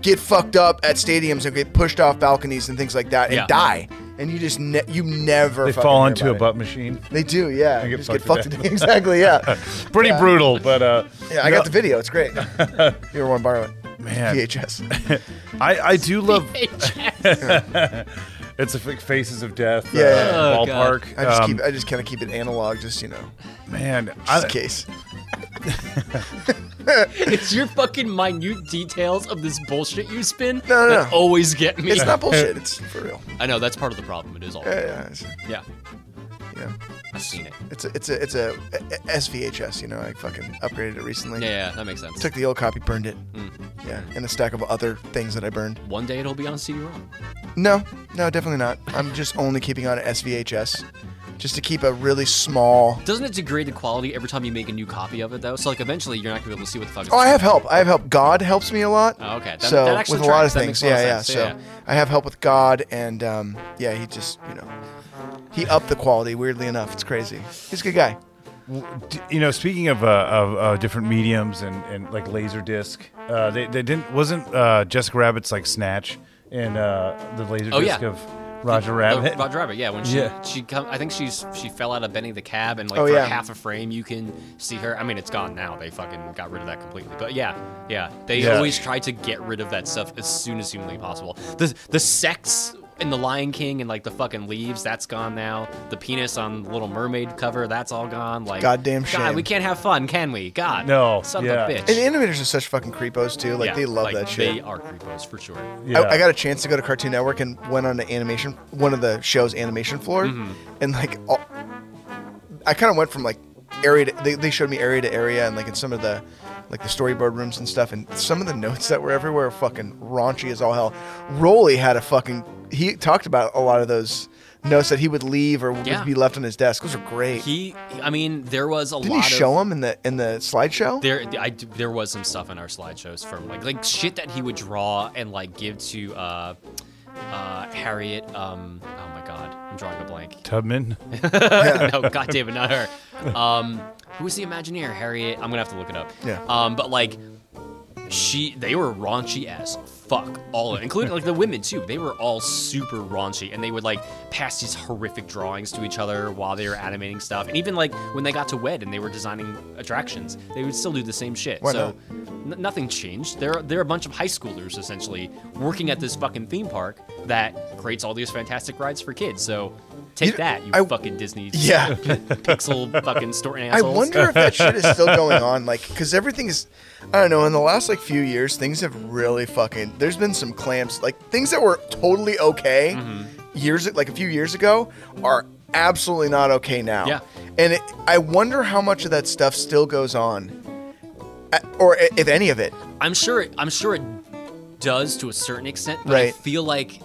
get fucked up at stadiums and get pushed off balconies and things like that and Yeah. die, and you just ne- you never they fall into a about it. butt machine. They do, yeah. They get just get fucked fucked. to to death. exactly, yeah. Pretty Yeah. brutal, but uh Yeah, I no, got the video. It's great. you ever want to borrow it? Man. VHS. I I do love it's a f- Faces of Death Yeah. uh, Oh, God. ballpark. I just Um, keep. I just kind of keep it analog, just you know, man, just I, in case. it's your fucking minute details of this bullshit you spin No, no, that no. always get me. It's not bullshit. It's for real. I know that's part of the problem. It is all. Yeah, yeah. It's, Yeah, yeah. I've seen it. It's a it's a it's a, a- SVHS. You know, I fucking upgraded it recently. Yeah, yeah, that makes sense. Took the old copy, burned it. Mm. Yeah, and a stack of other things that I burned. One day it'll be on CD-ROM. No, no, definitely not. I'm just only keeping on SVHS, just to keep a really small. Doesn't it degrade the quality every time you make a new copy of it though? So like eventually you're not gonna be able to see what the fuck. Is Oh, I have help. I have help. God helps me a lot. Oh, okay. That- so that actually with a lot of That things, makes a lot yeah, yeah. sense. So Yeah, I have help with God, and um, yeah, he just you know, he upped the quality. Weirdly enough, it's crazy. He's a good guy. You know, speaking of, uh, of uh, different mediums and, and like laser disc, uh, they, they didn't wasn't uh, Jessica Rabbit's like Snatch in uh, the laser Oh, disc yeah. of Roger The- Rabbit. Roger Rabbit, yeah. When she Yeah. she come, I think she's she fell out of Benny the Cab, and like Oh, for yeah. half a frame you can see her. I mean, it's gone now. They fucking got rid of that completely. But yeah, yeah. They Yeah. always try to get rid of that stuff as soon as humanly possible. The the sex in the Lion King and like the fucking leaves, that's gone now. The penis on Little Mermaid cover, that's all gone. Like Goddamn shit. God, we can't have fun, can we? God, No, son yeah. of a bitch. And animators are such fucking creepos too. Like Yeah, they love like, that shit. They are creepos for sure. yeah. I, I got a chance to go to Cartoon Network and went on the animation, one of the show's animation floor, Mm-hmm. and like, all, I kind of went from like area to, they, they showed me area to area, and like in some of the, like the storyboard rooms and stuff, and some of the notes that were everywhere were fucking raunchy as all hell. Rolly had a fucking, he talked about a lot of those notes that he would leave or would Yeah. be left on his desk. Those are great. He, I mean, there was a Didn't lot he of. show him in the in the slideshow? There, I, there was some stuff in our slideshows from like like shit that he would draw and like give to uh, uh, Harriet. Um, oh my god, I'm drawing a blank. Tubman. no, god damn it, not her. Um, who was the Imagineer? Harriet. I'm gonna have to look it up. Yeah. Um, but like, she, they were raunchy as fuck, all of it, including like the women too. They were all super raunchy, and they would like pass these horrific drawings to each other while they were animating stuff. And even like when they got to WED and they were designing attractions, they would still do the same shit. Why so n- nothing changed. They're they're a bunch of high schoolers essentially working at this fucking theme park that creates all these fantastic rides for kids. So. Take You- that, you I- fucking Disney Yeah. pixel fucking story I wonder if that shit is still going on, like, because everything is, I don't know. In the last like few years, things have really fucking. There's been some clamps, like things that were totally okay Mm-hmm. years, like a few years ago, are absolutely not okay now. Yeah. And it, I wonder how much of that stuff still goes on, or if any of it. I'm sure. It, I'm sure it does to a certain extent, but I Right. feel like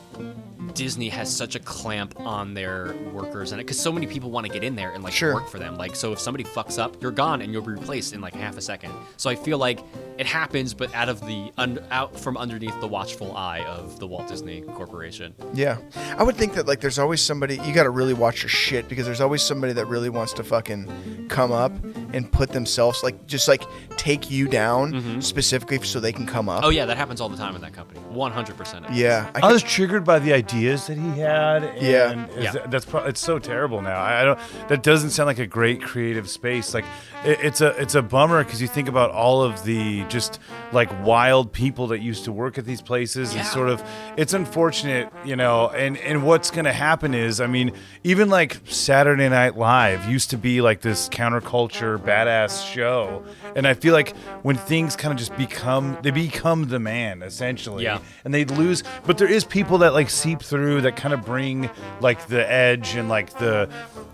Disney has such a clamp on their workers and it because so many people want to get in there and like Sure. work for them. Like, so if somebody fucks up, you're gone and you'll be replaced in like half a second. So I feel like it happens, but out of the un, out from underneath the watchful eye of the Walt Disney Corporation. Yeah, I would think that like there's always somebody you got to really watch your shit because there's always somebody that really wants to fucking come up and put themselves like just like take you down specifically so they can come up. Mm-hmm. Oh yeah, that happens all the time in that company. 100. percent yeah. I I could- was triggered by the ideas that he had. And Yeah. is- Yeah. that's pro- it's so terrible now. I, I don't. That doesn't sound like a great creative space. Like it, it's a it's a bummer because you think about all of the just like wild people that used to work at these places Yeah. and sort of. It's unfortunate, you know. And and what's going to happen is, I mean, even like Saturday Night Live used to be like this counterculture badass show, and I feel like when things kind of just become they become the man essentially Yeah. and they lose but there is people that like seep through that kind of bring like the edge and like the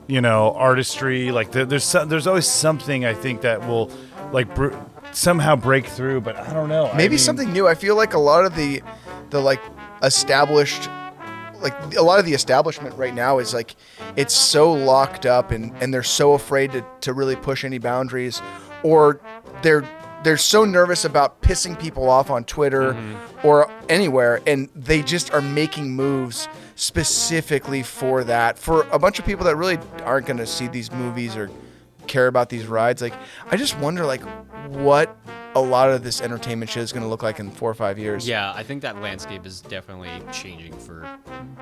you know artistry like the, there's some, there's always something i think that will like br- somehow break through but i don't know I maybe mean, something new. I feel like a lot of the the like established like a lot of the establishment right now is like it's so locked up and and they're so afraid to to really push any boundaries or they're they're so nervous about pissing people off on Twitter mm-hmm. or anywhere and they just are making moves specifically for that for a bunch of people that really aren't going to see these movies or care about these rides like I just wonder like what a lot of this entertainment shit is going to look like in 4 or 5 years. Yeah, I think that landscape is definitely changing for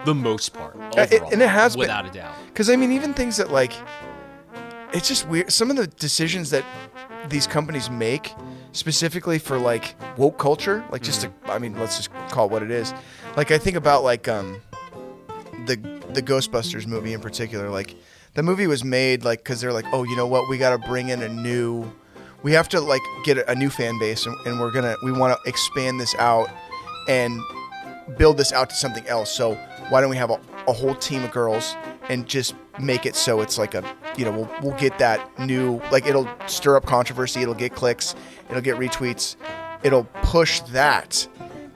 the most part. Yeah, it- and it has been. without a doubt. Because I mean, even things that like, it's just weird. Some of the decisions that these companies make, specifically for like woke culture, like just to, I mean, let's just call it what it is. Like I think about like um, the the Ghostbusters movie in particular. Like the movie was made like because they're like, oh, you know what, we got to bring in a new, we have to like get a, a new fan base, and, and we're gonna we want to expand this out and build this out to something else. So why don't we have a, a whole team of girls and just make it so it's like a you know we'll we'll get that new like it'll stir up controversy, it'll get clicks, it'll get retweets, it'll push that,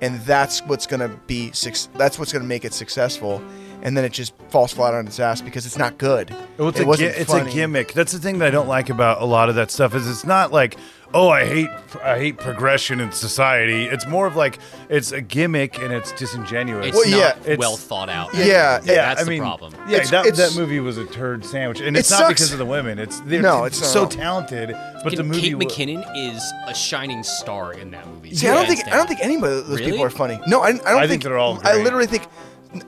and that's what's gonna be suc- that's what's gonna make it successful. And then it just falls flat on its ass because it's not good. Well, it's, it a, wasn't gi- it's a gimmick. That's the thing that I don't like about a lot of that stuff is it's not like, oh, I hate I hate progression in society. It's more of like it's a gimmick and it's disingenuous. It's Well, not yeah, it's- well thought out. Yeah, yeah, that's I the mean, problem. Yeah, It's- that, it's- that movie was a turd sandwich, and It it's not sucks. because of the women. It's they're No, it's so not. talented, but the Kate movie. wa- McKinnon is a shining star in that movie. See, I don't hands think I don't think anybody of those Really? people are funny. No, I, I don't I think, think they're all I literally think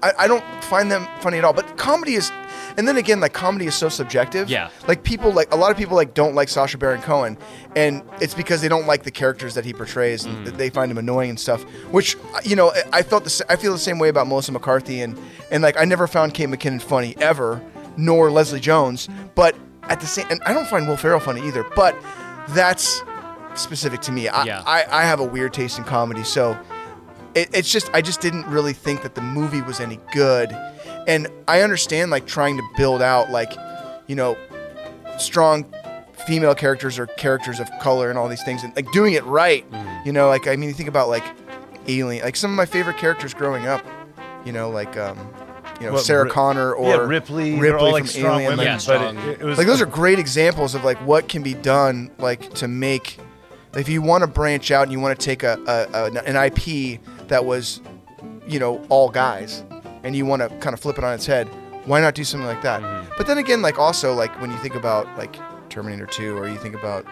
I, I don't find them funny at all. But comedy is, and then again, like comedy is so subjective. Yeah. Like people like a lot of people like don't like Sacha Baron Cohen, and it's because they don't like the characters that he portrays, and Mm. they find him annoying and stuff. Which you know, I- felt the I feel the same way about Melissa McCarthy, and and like I never found Kate McKinnon funny ever, nor Leslie Jones. But at the same, and I don't find Will Ferrell funny either. But that's specific to me. I, Yeah. I, I have a weird taste in comedy, so it, it's just I just didn't really think that the movie was any good, and I understand like trying to build out like, you know, strong female characters or characters of color and all these things, and like doing it right. Mm-hmm. You know, like I mean, you think about like Alien, like some of my favorite characters growing up. You know, like um, you know What, Sarah Ri- Connor or yeah, Ripley. Ripley all like from strong Alien. women, Yeah, but it, it was like those are great examples of like what can be done like to make if you want to branch out and you want to take a, a, a an IP that was you know all guys and you want to kind of flip it on its head why not do something like that? But then again like also like when you think about like Terminator 2 or you think about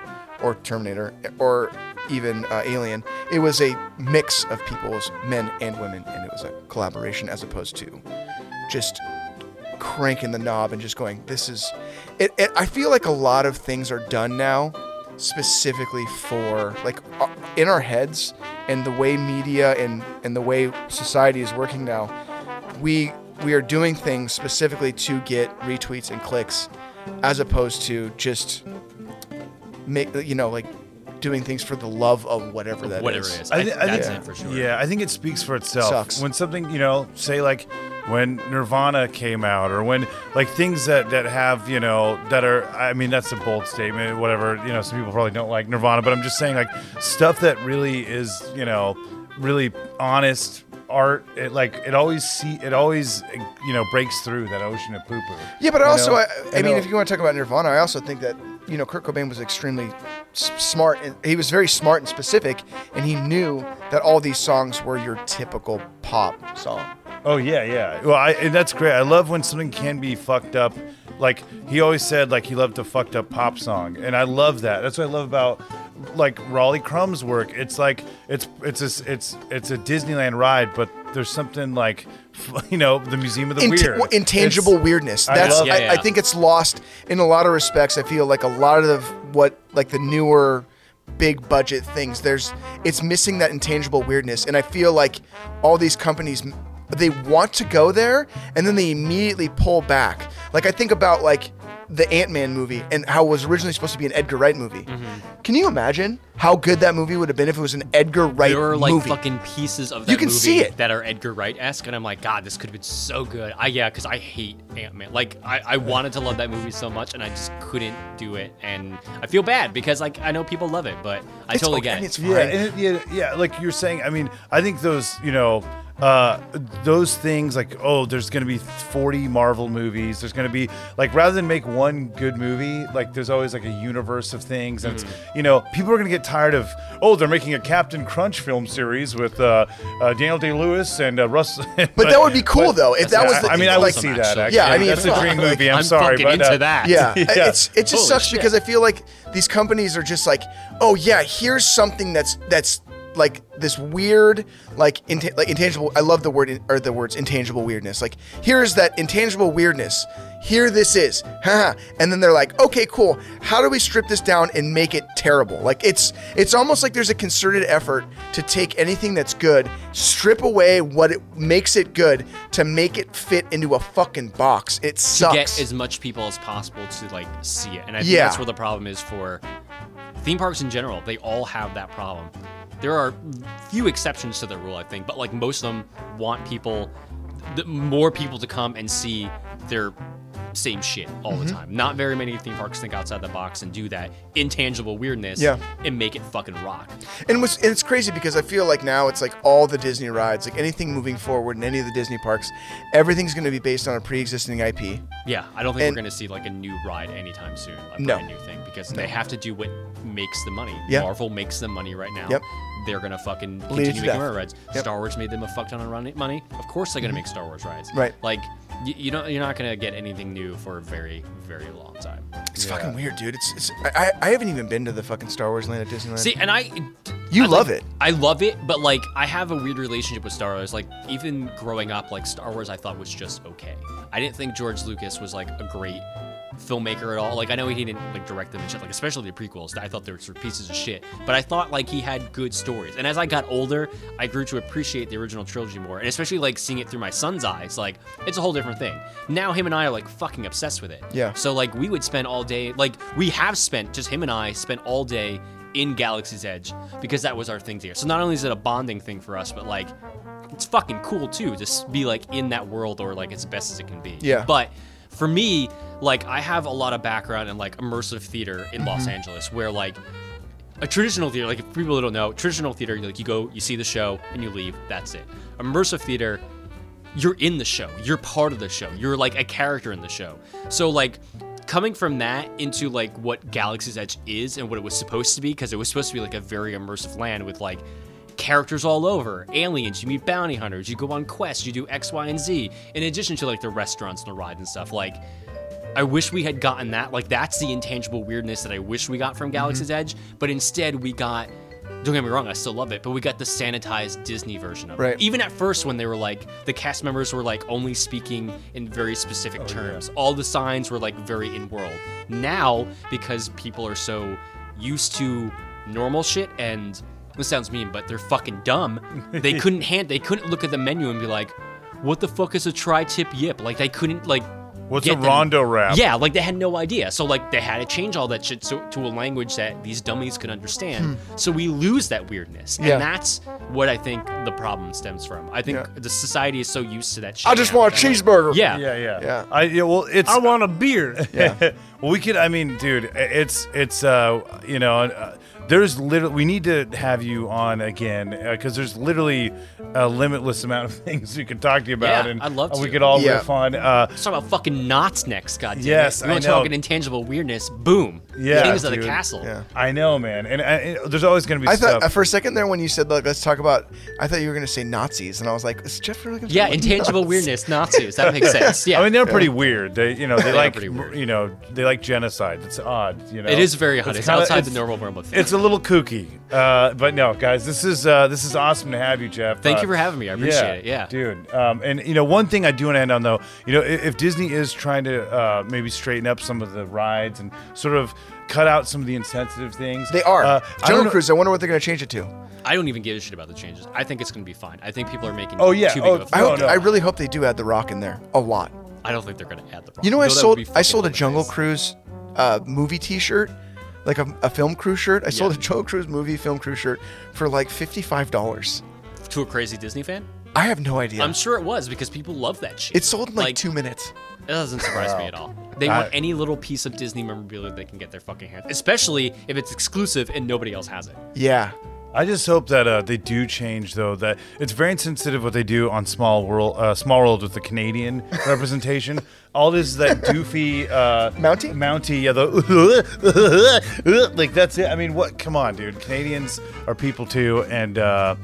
or Terminator or even uh, Alien it was a mix of people's men and women and it was a collaboration as opposed to just cranking the knob and just going this is it, it i feel like a lot of things are done now specifically for like uh, in our heads and the way media and and the way society is working now we we are doing things specifically to get retweets and clicks as opposed to just make you know like doing things for the love of whatever that is. Whatever it is. I I think I that's think- it for sure. Yeah, I think it speaks for itself. Sucks. When something, you know, say like when Nirvana came out, or when like things that that have, you know, that are. I mean, that's a bold statement. Whatever, you know, some people probably don't like Nirvana, but I'm just saying like stuff that really is, you know, really honest art. It like it always see it always you know breaks through that ocean of poo poo. Yeah, but also, know? I, I mean, know? if you want to talk about Nirvana, I also think that you know Kurt Cobain was extremely s- smart, and he was very smart and specific, and he knew that all these songs were your typical pop song. Oh yeah, yeah. Well, I, and that's great. I love when something can be fucked up. Like he always said, like he loved a fucked up pop song, and I love that. That's what I love about like Rolly Crump's work. It's like it's it's a it's it's a Disneyland ride, but there's something like you know the Museum of the Int- Weird, intangible It's- weirdness. I That's love- I, Yeah, I yeah. think it's lost in a lot of respects. I feel like a lot of what like the newer big budget things there's it's missing that intangible weirdness and I feel like all these companies they want to go there and then they immediately pull back. Like I think about like the Ant-Man movie and how it was originally supposed to be an Edgar Wright movie. Mm-hmm. Can you imagine how good that movie would have been if it was an Edgar Wright There are like movie? fucking pieces of that You can movie see it. that are Edgar Wright esque, and I'm like, God, this could have been so good. I yeah, because I hate Ant Man. Like I, I wanted to love that movie so much, and I just couldn't do it, and I feel bad because like I know people love it, but I It's totally okay, get and it. it's Yeah, and it, yeah, yeah. Like you're saying, I mean, I think those, you know, uh, those things like oh, there's going to be 40 Marvel movies. There's going to be like rather than make one good movie, like there's always like a universe of things, and it's you know people are going to get tired of oh, they're making a Captain Crunch film series with uh, uh, Daniel Day Lewis and uh, Russ. But that would be cool though. If that was the I mean, I would like, see awesome, that. actually. Actually. Yeah, I mean, that's a fuck, dream like, movie. I'm, I'm sorry, fucking but into uh, that. Yeah, Yeah. it's it just Holy sucks shit. because I feel like these companies are just like, oh yeah, here's something that's that's like this weird, like inte- like intangible. I love the word in, or the words intangible weirdness. Like here's that intangible weirdness. Here this is, haha. and then they're like, okay, cool. How do we strip this down and make it terrible? Like it's it's almost like there's a concerted effort to take anything that's good, strip away what it makes it good to make it fit into a fucking box. It sucks. to get as much people as possible to like see it. And I think Yeah. that's where the problem is for theme parks in general. They all have that problem. There are few exceptions to the rule, I think, but like most of them want people, more people to come and see their same shit all Mm-hmm. the time. Not very many theme parks think outside the box and do that intangible weirdness Yeah. and make it fucking rock. And, and it's crazy because I feel like now it's like all the Disney rides, like anything moving forward in any of the Disney parks, everything's going to be based on a pre-existing IP. Yeah, I don't think And- we're gonna see like a new ride anytime soon, like a No. brand new thing, because they have to do what makes the money. Yeah. Marvel makes the money right now. Yep. They're gonna fucking continue to making rides. Yep. Star Wars made them a fuck ton of money. Of course they're gonna make Star Wars rides. Right. Like you, you know you're not gonna get anything new for a very very long time. It's fucking weird, dude. It's, it's I, I I haven't even been to the fucking Star Wars land at Disneyland. See, and I. You I love like- it. I love it, but like I have a weird relationship with Star Wars. Like even growing up, like Star Wars, I thought was just okay. I didn't think George Lucas was like a great filmmaker at all. Like I know he didn't like direct them and shit, like especially the prequels. I thought they were sort of pieces of shit. But I thought like he had good stories. And as I got older, I grew to appreciate the original trilogy more. And especially like seeing it through my son's eyes, like it's a whole different thing. Now him and I are like fucking obsessed with it. Yeah. So like we would spend all day, like we have spent, just him and I spent all day in Galaxy's Edge because that was our thing here. So not only is it a bonding thing for us, but like it's fucking cool too to be like in that world or like as best as it can be. Yeah. But for me, like I have a lot of background in like immersive theater in Los Mm-hmm. Angeles where like a traditional theater, like if people don't know, traditional theater, like you go, you see the show and you leave, that's it. Immersive theater, you're in the show. You're part of the show. You're like a character in the show. So like coming from that into like what Galaxy's Edge is and what it was supposed to be, because it was supposed to be like a very immersive land with like characters all over, aliens, you meet bounty hunters, you go on quests, you do X, Y, and Z, in addition to like the restaurants and the ride and stuff. Like I wish we had gotten that. Like that's the intangible weirdness that I wish we got from Galaxy's mm-hmm. Edge, but instead we got don't get me wrong, I still love it, but we got the sanitized Disney version of Right. it. Even at first when they were like the cast members were like only speaking in very specific oh, terms. All the signs were like very in world. Now, because people are so used to normal shit and this sounds mean, but they're fucking dumb. They couldn't hand they couldn't look at the menu and be like, what the fuck is a tri-tip yip? Like they couldn't like What's get a them- Ronto wrap? Yeah, like they had no idea. So like they had to change all that shit so, to a language that these dummies could understand. So we lose that weirdness, Hmm. Yeah. and that's what I think the problem stems from. I think Yeah. the society is so used to that shit. I just now want a that, like- cheeseburger. Yeah, Yeah, yeah, Yeah. I yeah, well, it's I want a beer. Yeah. well, we could. I mean, dude, it's it's uh, you know, uh, there's literally we need to have you on again because there's literally a limitless amount of things we could talk to you about, Yeah, and I'd love uh, we could all Yeah. riff on. Uh, Let's talk about fucking Knott's next, goddamn Yes, it. You want I talk know. an intangible weirdness? Boom. Yeah, Kings of the dude. castle. Yeah. I know, man, and, and there's always going to be I stuff. thought uh, for a second there when you said like let's talk about, I thought you were gonna say Nazis, and I was like, is Jeff really gonna? Yeah, talk about intangible Nazis? weirdness, Nazis. That makes sense. Yeah. I mean, they're pretty weird. They, you know, they They like, you know, they like genocide. It's odd, you know. it is very odd. It's, kinda- outside it's- the normal realm of things. It's a little kooky, uh, but no, guys, this is uh, this is awesome to have you, Jeff. Thank Uh, you for having me. I appreciate it. Yeah. dude. Um, and you know, one thing I do want to end on though, you know, if, if Disney is trying to uh, maybe straighten up some of the rides and sort of cut out some of the insensitive things, They are Uh, I don't Jungle know- Cruise. I wonder what they're gonna change it to. I don't even give a shit about the changes. I think it's going to be fine. I think people are making Oh, yeah. too big Oh, of a I No, hope. no. I really hope they do add the Rock in there a lot. I don't think they're going to add the. Rock. You know, I Though that sold I sold a Jungle hilarious. Cruise uh, movie T-shirt, like a, a film crew shirt. I sold a Jungle Cruise movie film crew shirt for like fifty five dollars. to a crazy Disney fan. I have no idea. I'm sure it was because people love that shit. it sold in like, two minutes. It doesn't surprise me at all. They I- want any little piece of Disney memorabilia they can get their fucking hands, especially if it's exclusive and nobody else has it. Yeah, I just hope that uh, they do change, though. That it's very insensitive what they do on Small World, uh, Small World with the Canadian representation. All this is that doofy uh, Mountie? Mountie, yeah, the like that's it. I mean, what? Come on, dude. Canadians are people too, and uh,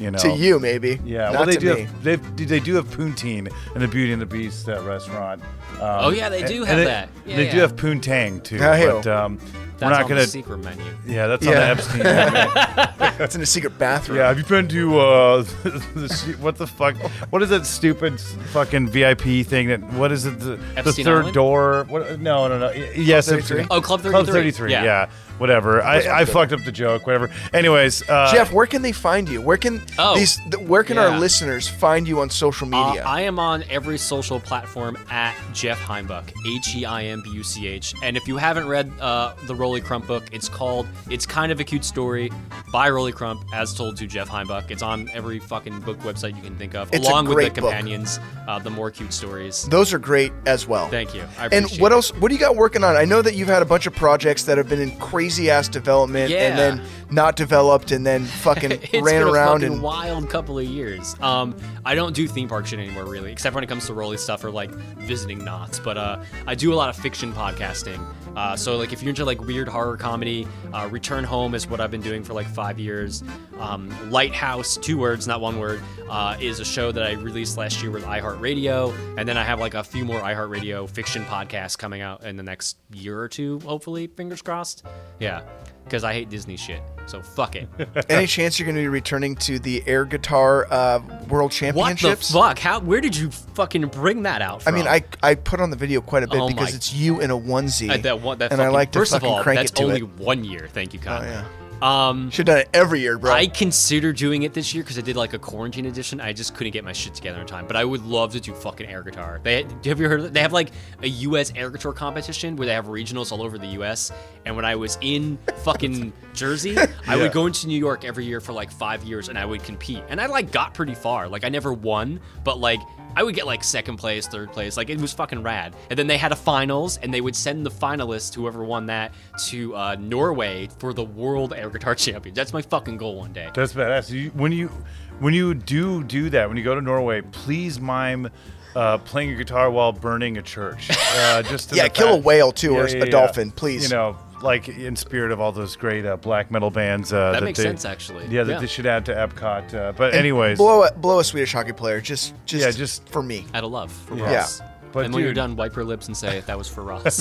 you know, To you, maybe. Yeah, Not well, they to do. me. Have, they they do have poutine in the Beauty and the Beast uh, restaurant. Um, Oh, yeah, they do and have they, that. Yeah, they do yeah. have poontang too. Oh, hell. but um, That's we're not on gonna. the secret menu. Yeah, that's Yeah. on the Epstein. menu. It's in a secret bathroom. Yeah, have you been to uh, the, sh- what the fuck? What is that stupid fucking VIP thing? That what is it? The, the Epstein third Island? door? What? No, no, no. Y- Yes, 33? Epstein- Oh, Club thirty-three. Club 33. 33. Yeah. Yeah, whatever. I, I fucked up the joke. Whatever. Anyways, uh, Jeff, where can they find you? Where can Oh, these? th- Where can yeah. our listeners find you on social Uh, media? I am on every social platform at Jeff Heimbuch, H E I M B U C H. And if you haven't read uh, the Rolly Crump book, it's called "It's Kind of a Cute Story" by Rolly Crump, as told to Jeff Heimbuch. It's on every fucking book website you can think of, It's a along with great the book. companions, uh, the more cute stories. Those are great as well. Thank you. I And appreciate what it. else? What do you got working on? I know that you've had a bunch of projects that have been in crazy ass development Yeah. and then not developed and then fucking it's ran been a around fucking and wild couple of years. Um, I don't do theme park shit anymore, really, except when it comes to Rolly stuff or like visiting Knott's. But uh, I do a lot of fiction podcasting. Uh, so like if you're into like weird horror comedy, uh, Return Home is what I've been doing for like five years. Um, Lighthouse, two words, not one word, uh, is a show that I released last year with iHeartRadio, and then I have like a few more iHeartRadio fiction podcasts coming out in the next year or two, hopefully, fingers crossed. Yeah, because I hate Disney shit, so fuck it. any chance you're going to be returning to the air guitar uh, world What the fuck? How? Where did you fucking bring that out? From? I mean, I I put on the video quite a bit Oh because my- it's you in a onesie. Uh, that one. That and I fucking- like to first of fucking all, crank that's it to only it. one year. Thank you, Oh Kyle. yeah, Um, should have done it every year, bro. I consider doing it this year because I did like a quarantine edition. I just couldn't get my shit together in time. But I would love to do fucking air guitar. They have you heard? Of it? They have like a U.S. air guitar competition where they have regionals all over the U.S. And when I was in fucking Jersey, I would go into New York every year for like five years, and I would compete. And I like got pretty far. Like I never won, but like. I would get like second place, third place. Like it was fucking rad. And then they had a finals, and they would send the finalists, whoever won that, to uh, Norway for the World Air Guitar Champions. That's my fucking goal one day. That's badass. You, when you when you do do that, when you go to Norway, please mime uh, playing your guitar while burning a church. Uh, just to Yeah, the kill a whale, too, or a dolphin, please. You know, like in spirit of all those great uh, black metal bands. Uh, That makes they, sense, actually. Yeah, that Yeah. they should add to Epcot. Uh, but And anyways, blow a blow a Swedish hockey player just just Yeah, just- for me. Out of love for Yeah. Ross. But and when you're done, wipe your lips and say that was for Ross.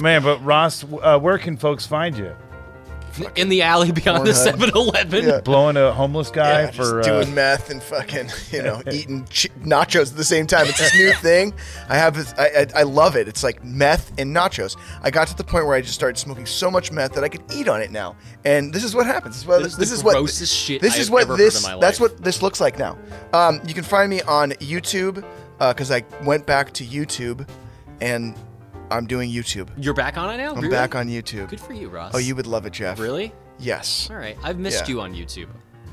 man. But Ross, uh, where can folks find you? In the alley beyond the Pornhub. 7-Eleven. Yeah. Blowing a homeless guy Yeah, just for uh, doing meth and fucking, you know, eating ch- nachos at the same time. It's this new thing. I have this. I, I I love it. It's like meth and nachos. I got to the point where I just started smoking so much meth that I could eat on it now. And this is what happens. This is what This is this the is what grossest shit This I is have what ever heard this. my That's life. what this looks like now. Um, you can find me on YouTube because I went back to YouTube, and I'm doing YouTube. You're back on it now? I'm Really? back on YouTube. Good for you, Ross. Oh, you would love it, Jeff. Really? Yes. All right. I've missed Yeah. you on YouTube.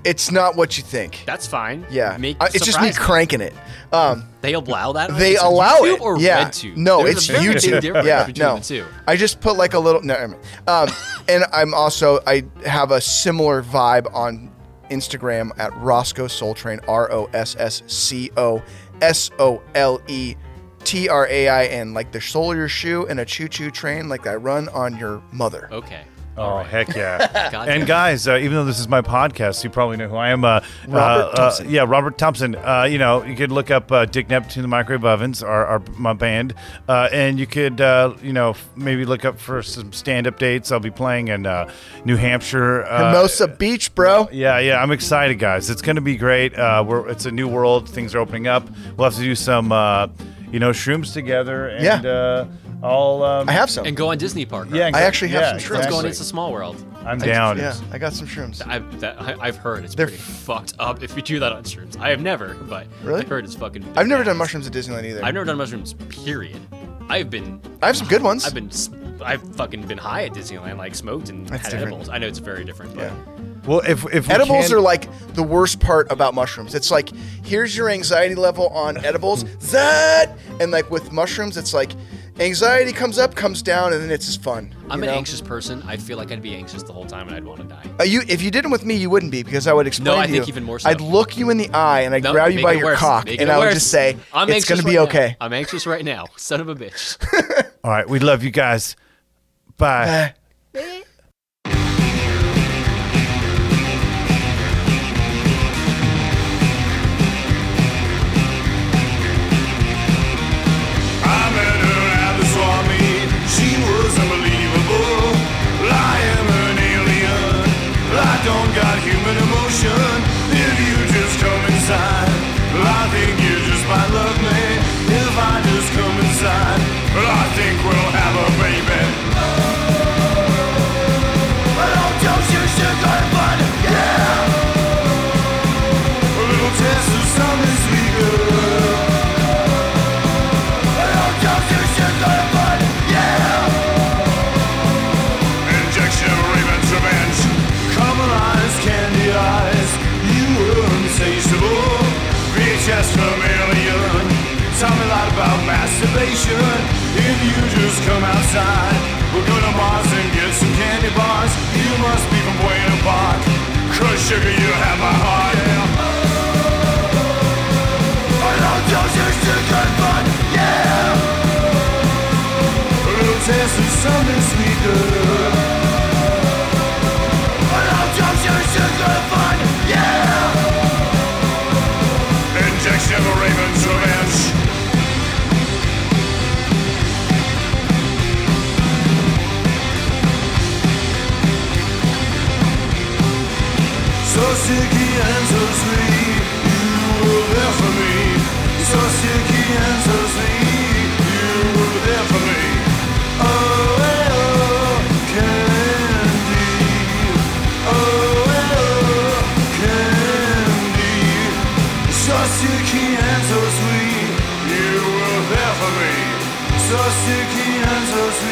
It's not what you think. That's fine. Yeah. Make, Uh, it's just me surprise cranking it. Um, They allow that? on they YouTube? allow YouTube it. Or yeah. RedTube? No, There's it's a very big YouTube. difference Yeah, between no. the two. I just put like a little. No, I mean, um, and I'm also I have a similar vibe on Instagram at Rossco Sole Train. R O S S C O S O L E T R A I N. Like the sole of your shoe and a choo choo train. Like I run on your mother. Okay. Oh heck yeah! God and guys, uh, even though this is my podcast, you probably know who I am. Uh, Robert uh, uh, Thompson. yeah, Robert Thompson. Uh, you know, you could look up uh, Dick Neptune, the Microwave Ovens, our, our my band, uh, and you could uh, you know maybe look up for some stand-up dates. I'll be playing in uh, New Hampshire. Uh, Hermosa Beach, bro. Yeah, yeah, I'm excited, guys. It's going to be great. Uh, we're it's a new world. Things are opening up. We'll have to do some, uh, you know, shrooms together, and Yeah. uh, I'll. Um, I have some. And go on Disney Park. Yeah, right? I actually have yeah, some shrooms. Let's go on exactly. It's a Small World. I'm down. Yeah, I got some shrooms. I've, that, I, I've heard it's They're pretty fucked up if you do that on shrooms. I have never, but Really? I've heard it's fucking. I've never done mushrooms at Disneyland either. I've never done mushrooms. Period. I've been. I have some good ones. I've been. s- I've fucking been high at Disneyland, like smoked and That's had different. edibles. I know it's very different, but Yeah. Well, if if we Edibles can- are like the worst part about mushrooms. It's like here's your anxiety level on edibles, that, and like with mushrooms, it's like, Anxiety comes up, comes down, and then it's just fun. I'm an know? anxious person. I feel like I'd be anxious the whole time and I'd want to die. Uh, you, if you did them with me, you wouldn't be because I would explain. No, I to think you. even more so. I'd look you in the eye and I'd No, grab you by your worse. cock Make and I would worse. just say, I'm "It's anxious gonna be right now. okay." I'm anxious right now. Son of a bitch. All right, we love you guys. Bye. Uh, just come outside, we'll go to Mars and get some candy bars. You must be from Buena Park. Cause sugar, you have my heart, yeah. I just used to good fun, yeah. A little taste of something sweet, Oh. Oh, so sweet, you were there for me. so sticky and so sweet,